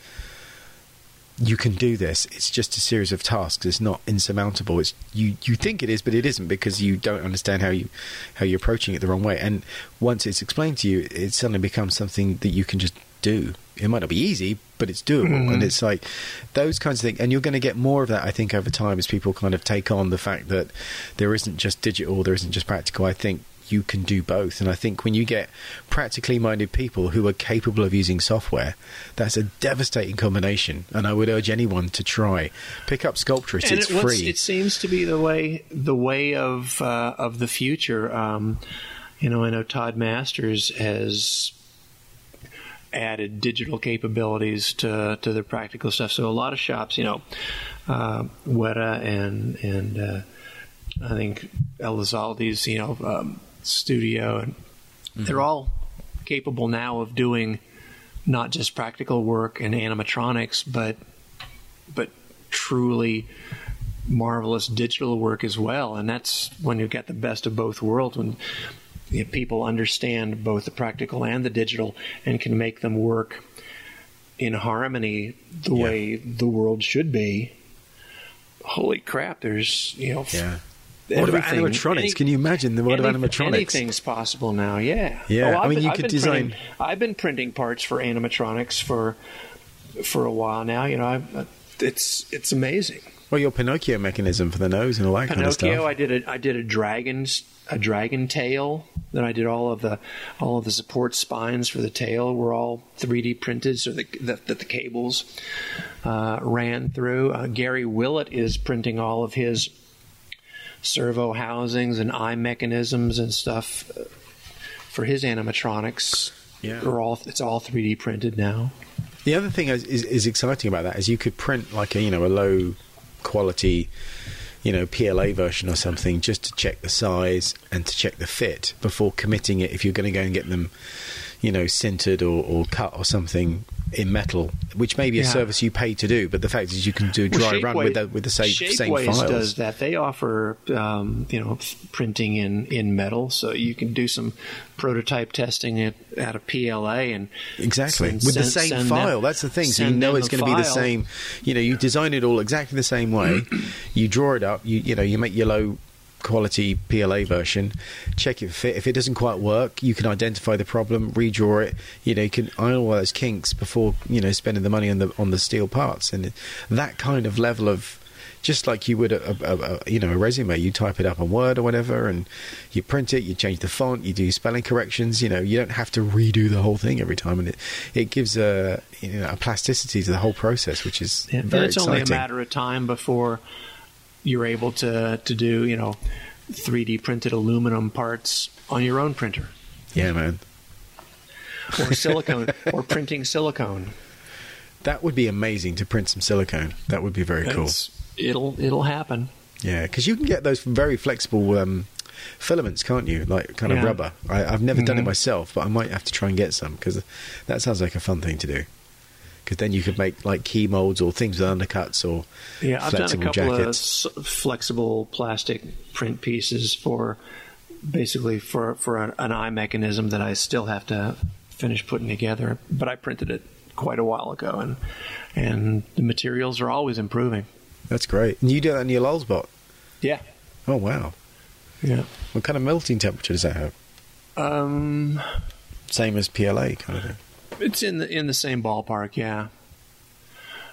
you can do this. It's just a series of tasks. It's not insurmountable. It's you you think it is, but it isn't because you don't understand how you how you're approaching it the wrong way. And once it's explained to you, it suddenly becomes something that you can just do. It might not be easy, but it's doable. And it's like those kinds of things. And you're going to get more of that, I think, over time as people kind of take on the fact that there isn't just digital, there isn't just practical. I think you can do both. And I think when you get practically minded people who are capable of using software, that's a devastating combination. And I would urge anyone to try. Pick up Sculptris, and it's it, free. It seems to be the way the way of uh, of the future. Um, you know, I know Todd Masters has added digital capabilities to to their practical stuff. So a lot of shops, you know, uh, Weta and and uh, I think Elizalde's, you know, um, studio, and they're all capable now of doing not just practical work and animatronics, but but truly marvelous digital work as well. And that's when you get the best of both worlds when people understand both the practical and the digital and can make them work in harmony the Yeah. way the world should be. Holy crap! There's you know yeah. What about animatronics? any- Can you imagine the world of any- animatronics? Anything's possible now. Yeah. Yeah, Oh, I I've mean, been- you I've could design- printing- I've been printing parts for animatronics for for a while now. You know, I, it's it's amazing. Well, your Pinocchio mechanism for the nose and all that kind of Pinocchio. stuff. I did a I did a dragon's a dragon tail. Then I did all of the all of the support spines for the tail were all 3D printed, so that the, the, the cables uh, ran through. Uh, Gary Willett is printing all of his servo housings and eye mechanisms and stuff uh, for his animatronics. Yeah. Are all it's all 3D printed now. The other thing is, is, is exciting about that is you could print like a you know a low quality you know PLA version or something just to check the size and to check the fit before committing it. If you're going to go and get them you know sintered or, or cut or something in metal which may be a Yeah. service you pay to do but the fact is you can do a dry Well, run with the, with the same, same Shapeways files does that. They offer um, you know printing in, in metal, so you can do some prototype testing at, at a PLA and Exactly. send- With the send- same send file. them- That's the thing. So you know it's going to be the same. You know, you design it all exactly the same way. you draw it up. You you know, you make your low quality PLA version. Check it fit. If it doesn't quite work, you can identify the problem, redraw it. You know, you can iron all those kinks before you know spending the money on the on the steel parts. And that kind of level of just like you would a, a, a, you know a resume you type it up on word or whatever and you print it you change the font you do spelling corrections you know you don't have to redo the whole thing every time and it it gives a you know a plasticity to the whole process which is Yeah, very it's exciting only a matter of time before you're able to to do you know 3D printed aluminum parts on your own printer yeah man or silicone or printing silicone. that would be amazing to print some silicone that would be very cool It'll it'll happen. Yeah, because you can get those very flexible um, filaments, can't you? Like kind of Yeah. rubber. I, I've never done it Mhm. myself, but I might have to try and get some because that sounds like a fun thing to do. Because then you could make like key molds or things with undercuts or Yeah, I've done a flexible couple jackets. of flexible plastic print pieces for basically for for an, an eye mechanism that I still have to finish putting together. But I printed it quite a while ago, and and the materials are always improving. That's great. And you do that in your Lulzbot? Yeah, Oh wow! yeah. What kind of melting temperature does that have? Um, Same as PLA kind of thing. It's in the in the same ballpark, yeah.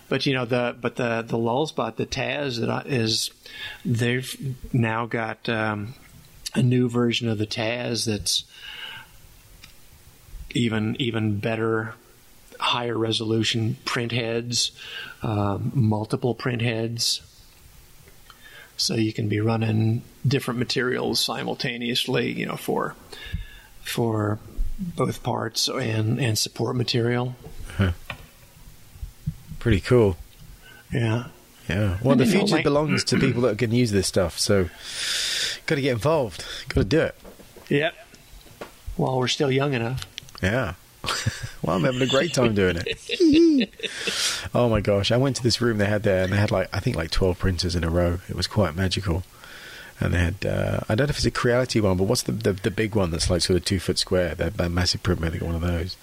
But you know the but the the Lulzbot, the Taz that I, is they've now got um, a new version of the Taz that's even even better, higher resolution print heads, um, multiple print heads. So you can be running different materials simultaneously, you know, for for both parts and and support material. Pretty cool. Yeah. Yeah. Well, And the future like- belongs to people that can use this stuff. So, got to get involved. Got to do it. Yep. While we're still young enough. Yeah. well, I'm having a great time doing it. oh my gosh! I went to this room they had there, and they had like I think like 12 printers in a row. It was quite magical. And they had uh, I don't know if it's a Creality one, but what's the the, the big one that's like sort of two foot square? That, that massive print. They got one of those.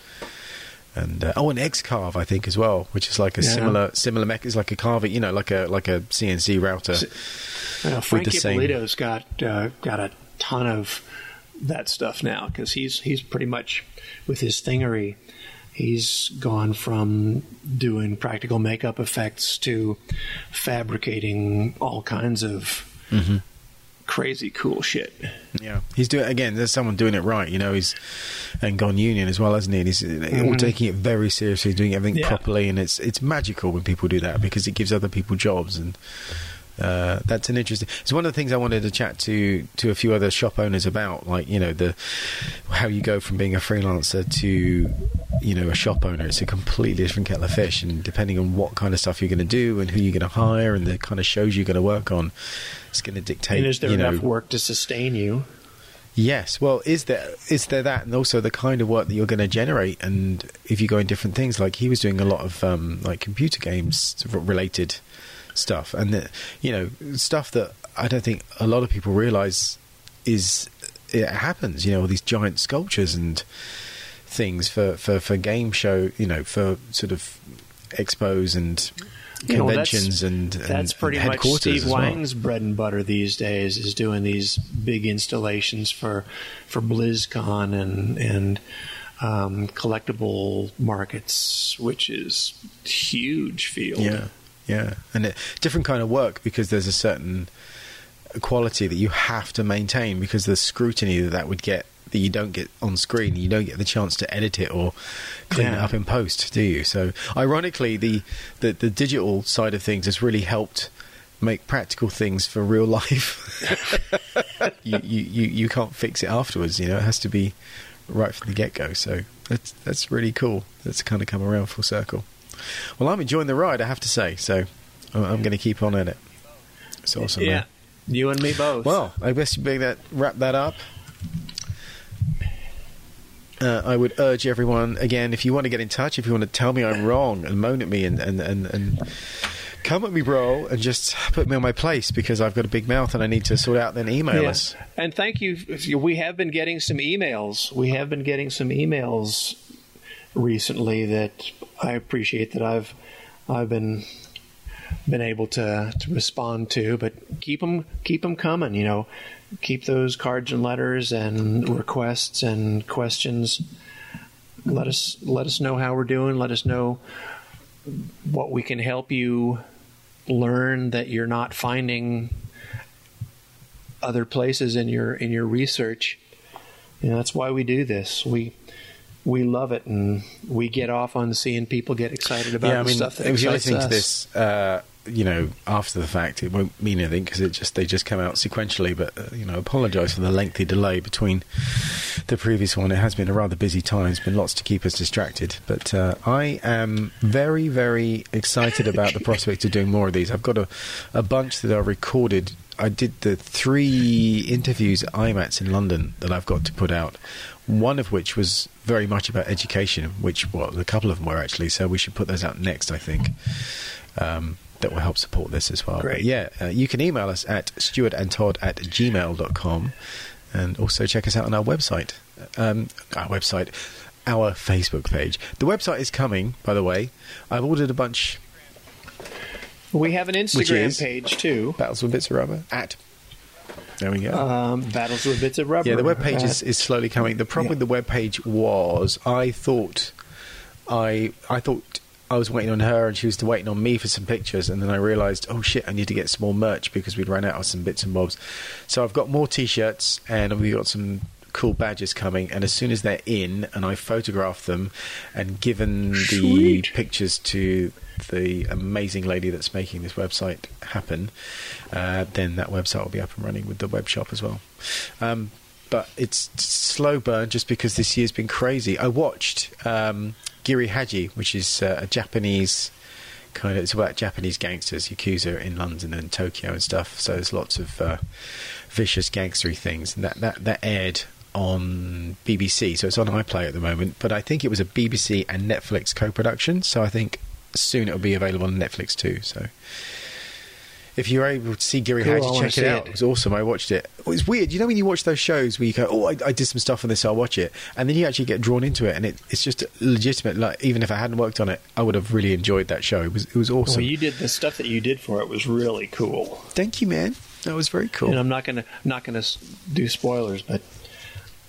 And uh, oh, an X-Carve I think as well, which is like a Yeah. similar similar mech. It's like a carver, you know, like a like a CNC router. Uh, Frank Ippolito's got uh, got a ton of that stuff now because he's he's pretty much with his thingery. He's gone from doing practical makeup effects to fabricating all kinds of Mm-hmm. Crazy cool shit. Yeah, he's doing again. There's someone doing it right, you know. He's and gone union as well, hasn't he? And he's uh, all taking it very seriously, doing everything Mm-hmm. Yeah. properly, and it's it's magical when people do that because it gives other people jobs, and uh, that's an interesting. It's one of the things I wanted to chat to to a few other shop owners about, like you know the how you go from being a freelancer to you know a shop owner. It's a completely different kettle of fish, and depending on what kind of stuff you're going to do and who you're going to hire and the kind of shows you're going to work on, it's going to dictate. And is there you know, enough work to sustain you? Yes. Well, is there is there that, and also the kind of work that you're going to generate, and if you go in different things, like he was doing a lot of um, like computer games related stuff, and the, you know stuff that I don't think a lot of people realize is it happens. You know, all these giant sculptures and things for for for game show. You know, for sort of expos and You know, conventions and, and That's pretty and much Steve well. Wang's bread and butter these days is doing these big installations for for BlizzCon and and um, collectible markets, which is huge field. Yeah, yeah, and it, different kind of work because there's a certain quality that you have to maintain because the scrutiny that that would get that you don't get on screen, you don't get the chance to edit it or clean it up in post, do you? So, ironically, the, the the digital side of things has really helped make practical things for real life. you, you you you can't fix it afterwards. You know, it has to be right from the get go. So that's that's really cool. That's kind of come around full circle. Well, I'm enjoying the ride, I have to say. So I'm, I'm going to keep on in it. It's awesome. yeah. man. You and me both. Well, I guess you better that wrap that up. Uh, I would urge everyone again if you want to get in touch, if you want to tell me I'm wrong and moan at me and and, and, and come at me, bro, and just put me on my place because I've got a big mouth and I need to sort out. Then email Yeah. us. And thank you. you- We have been getting some emails. We have been getting some emails recently that I appreciate that I've I've been been able to, to respond to. But keep them keep them coming. You know, keep those cards and letters and requests and questions. Let us let us know how we're doing. Let us know what we can help you learn that you're not finding other places in your in your research. Know, that's why we do this. We we love it, and we get off on seeing people get excited about yeah, I the mean, stuff that if you're excites listening to this, uh, you know, after the fact, it won't mean anything because it just they just come out sequentially. But uh, you know, apologise for the lengthy delay between the previous one. It has been a rather busy time. There's been lots to keep us distracted. But uh, I am very, very excited about the prospect of doing more of these. I've got a, a bunch that are recorded I did the three interviews at IMATS in London that I've got to put out. One of which was very much about education, which well, a couple of them were actually. So we should put those out next, I think. Um, that will help support this as well. Great. But yeah, uh, you can email us at stuartandtodd at gmail.com and also check us out on our website. Um, our website, our Facebook page. The website is coming, by the way. I've ordered a bunch We have an Instagram page too. battles with bits of rubber at. There we go. Um, Battles with Bits of Rubber. Yeah, the web page is, Uh, is slowly coming. The problem with the web page was I thought I I thought I was waiting on her and she was waiting on me for some pictures and then I realised, oh shit, I need to get some more merch because we'd run out of some bits and bobs. So I've got more t-shirts and we've got some cool badges coming and as soon as they're in and I photograph them and given the pictures to the amazing lady that's making this website happen, uh, then that website will be up and running with the web shop as well. Um, but it's slow burn just because this year's been crazy. I watched um, Giri Haji, which is uh, a Japanese kind of it's about Japanese gangsters, yakuza in London and Tokyo and stuff. So there's lots of uh, vicious gangstery things, and that that that aired on BBC. So it's on iPlayer at the moment, but I think it was a BBC and Netflix co-production. So I think soon it'll be available on Netflix too. So. If you're able to see Giri Cool, I wanna check it out. it. It was awesome. I watched it. It was weird. You know when you watch those shows where you go, "Oh, I, I did some stuff on this. I'll watch it," and then you actually get drawn into it, and it, it's just legitimate. Like even if I hadn't worked on it, I would have really enjoyed that show. It was it was awesome. Well, you did the stuff that you did for it was really cool. Thank you, man. That was very cool. And I'm not gonna not gonna do spoilers, but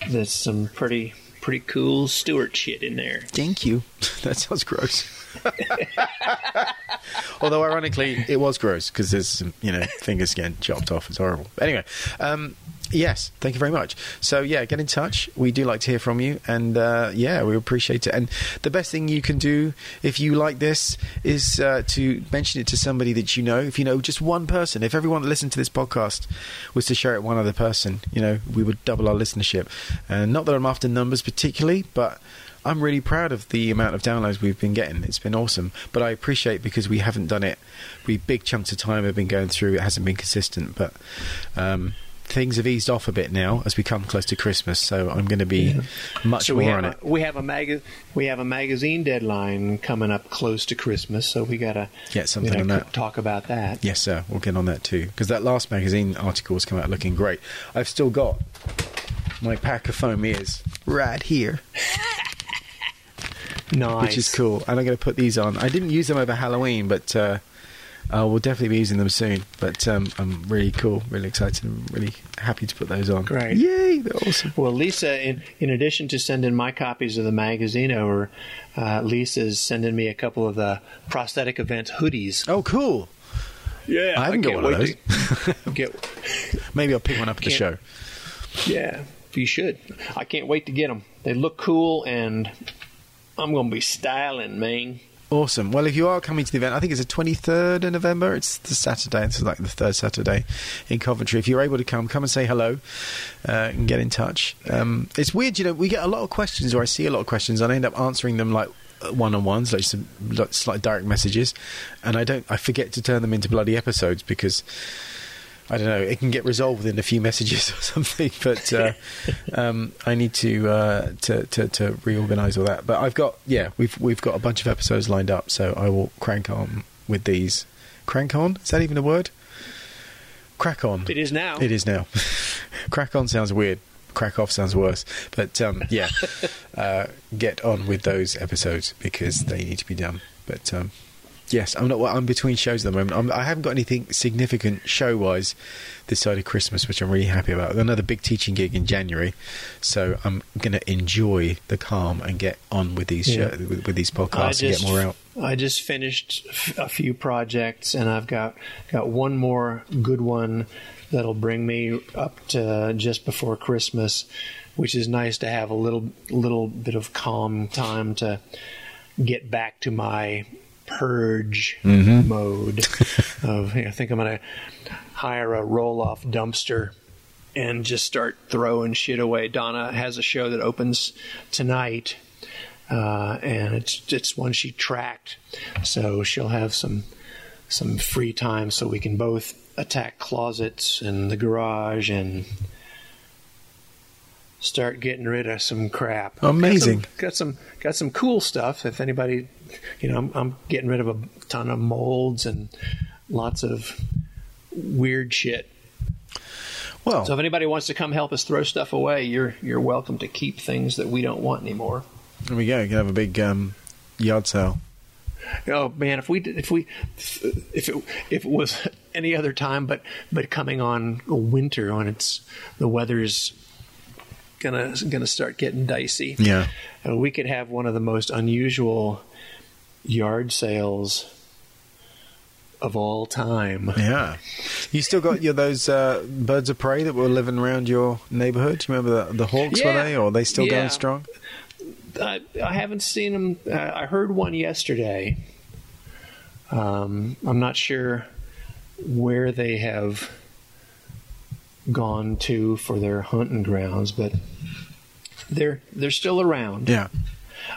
there's some pretty pretty cool Stuart shit in there. Thank you. that sounds gross. Although ironically, it was gross because there's some, you know, fingers getting chopped off. It's horrible. But anyway, um, yes, thank you very much. So yeah, get in touch. We do like to hear from you, and uh, yeah, we appreciate it. And the best thing you can do if you like this is uh, to mention it to somebody that you know. If you know just one person, if everyone that listened to this podcast was to share it with one other person, you know, we would double our listenership. And not that I'm after numbers particularly, but I'm really proud of the amount of downloads we've been getting. It's been awesome. But I appreciate because we haven't done it. We big chunks of time have been going through. It hasn't been consistent, but um, things have eased off a bit now as we come close to Christmas. So I'm going to be much So we more have on a, it. we have a mag- we have a magazine deadline coming up close to Christmas, so we gotta Get something we on gotta that. talk about that. Yes, sir. We'll get on that too because that last magazine article has come out looking great. I've still got my pack of foam ears right here. Nice, which is cool. And I'm going to put these on. I didn't use them over Halloween, but uh, I will definitely be using them soon. But um, I'm really cool, really excited, and really happy to put those on. Great. Yay! They're awesome. Well, Lisa, in, in addition to sending my copies of the magazine over, uh, Lisa's sending me a couple of the prosthetic event hoodies. Oh, cool. Yeah, I haven't got one of those. to- Get, Maybe I'll pick one up at the show. Yeah, you should. I can't wait to get them. They look cool, and I'm going to be styling, man. Awesome. Well, if you are coming to the event, I think it's the 23rd of November. It's the Saturday. It's like the third Saturday in Coventry. If you're able to come, come and say hello uh, and get in touch. Um, it's weird, you know, we get a lot of questions, or I see a lot of questions, and I end up answering them like one on ones, like some like, direct messages, and I don't, I forget to turn them into bloody episodes because. I don't know. It can get resolved within a few messages or something, but uh, um, I need to, uh, to to to reorganize all that. But I've got yeah, we've we've got a bunch of episodes lined up, so I will crank on with these. Crank on? Is that even a word? Crack on. It is now. It is now. Crack on sounds weird. Crack off sounds worse. But um, yeah, uh, get on with those episodes because they need to be done. But um, yes, I'm not. well, I'm between shows at the moment. I'm, I haven't got anything significant show wise this side of Christmas, which I'm really happy about. Another big teaching gig in January, so I'm going to enjoy the calm and get on with these Yeah. show, with, with these podcasts and get more out. I just finished f- a few projects, and I've got got one more good one that'll bring me up to just before Christmas, which is nice to have a little little bit of calm time to get back to my purge mode. of I think I'm going to hire a roll off dumpster and just start throwing shit away. Donna has a show that opens tonight, uh, and it's it's one she tracked, so she'll have some some free time so we can both attack closets and the garage and start getting rid of some crap. Amazing. Got some got some, got some cool stuff. If anybody, you know, I'm, I'm getting rid of a ton of molds and lots of weird shit. Well, So if anybody wants to come help us throw stuff away, you're you're welcome to keep things that we don't want anymore. there we go. You can have a big um, yard sale. Oh man, if we if we if it if it was any other time, but but coming on winter, when it's the weather's gonna gonna start getting dicey. Yeah. Uh, we could have one of the most unusual yard sales of all time. Yeah. You still got your those uh, birds of prey that were living around your neighborhood? Do you remember the, the hawks, were they? Or are they still Yeah. going strong? I, I haven't seen them. Uh, I heard one yesterday. Um, I'm not sure where they have gone to for their hunting grounds, but they're they're still around. Yeah.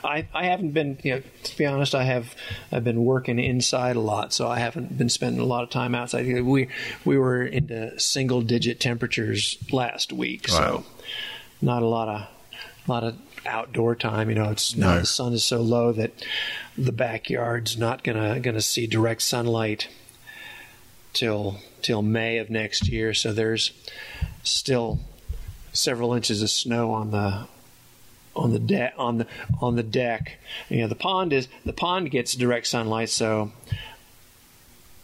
I, I haven't been, you know, to be honest, I have I've been working inside a lot, so I haven't been spending a lot of time outside. We we were into single digit temperatures last week, Wow. so not a lot of a lot of outdoor time. You know, it's No. the sun is so low that the backyard's not gonna gonna see direct sunlight till till May of next year. So there's still several inches of snow on the on the deck on the on the deck. You know, the pond is the pond gets direct sunlight, so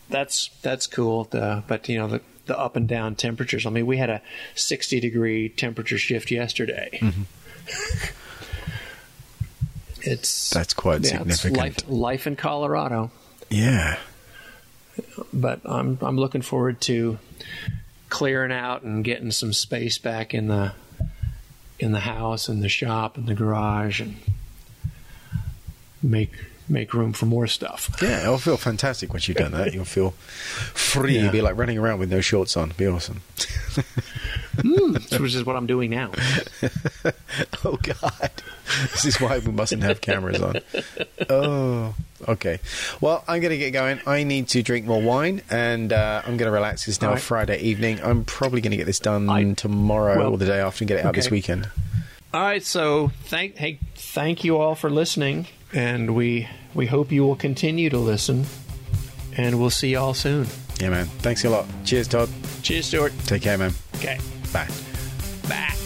that's that's cool. The, but you know the the up and down temperatures. I mean, we had a sixty degree temperature shift yesterday. Mm-hmm. it's That's quite yeah, significant. life life in Colorado, Yeah. But I'm I'm looking forward to clearing out and getting some space back in the in the house and the shop and the garage and make make room for more stuff. Yeah, it'll feel fantastic once you've done that. You'll feel free. Yeah. You'll be like running around with no shorts on. It'll be awesome. which is what I'm doing now. oh, God. This is why we mustn't have cameras on. Oh, okay. Well, I'm going to get going. I need to drink more wine and uh, I'm going to relax. It's now right. Friday evening. I'm probably going to get this done I- tomorrow well, or the day after and get it out this weekend. All right, so thank hey, thank you all for listening, and we we hope you will continue to listen, and we'll see you all soon. Yeah, man. Thanks a lot. Cheers, Todd. Cheers, Stuart. Take care, man. Okay. Back. Back.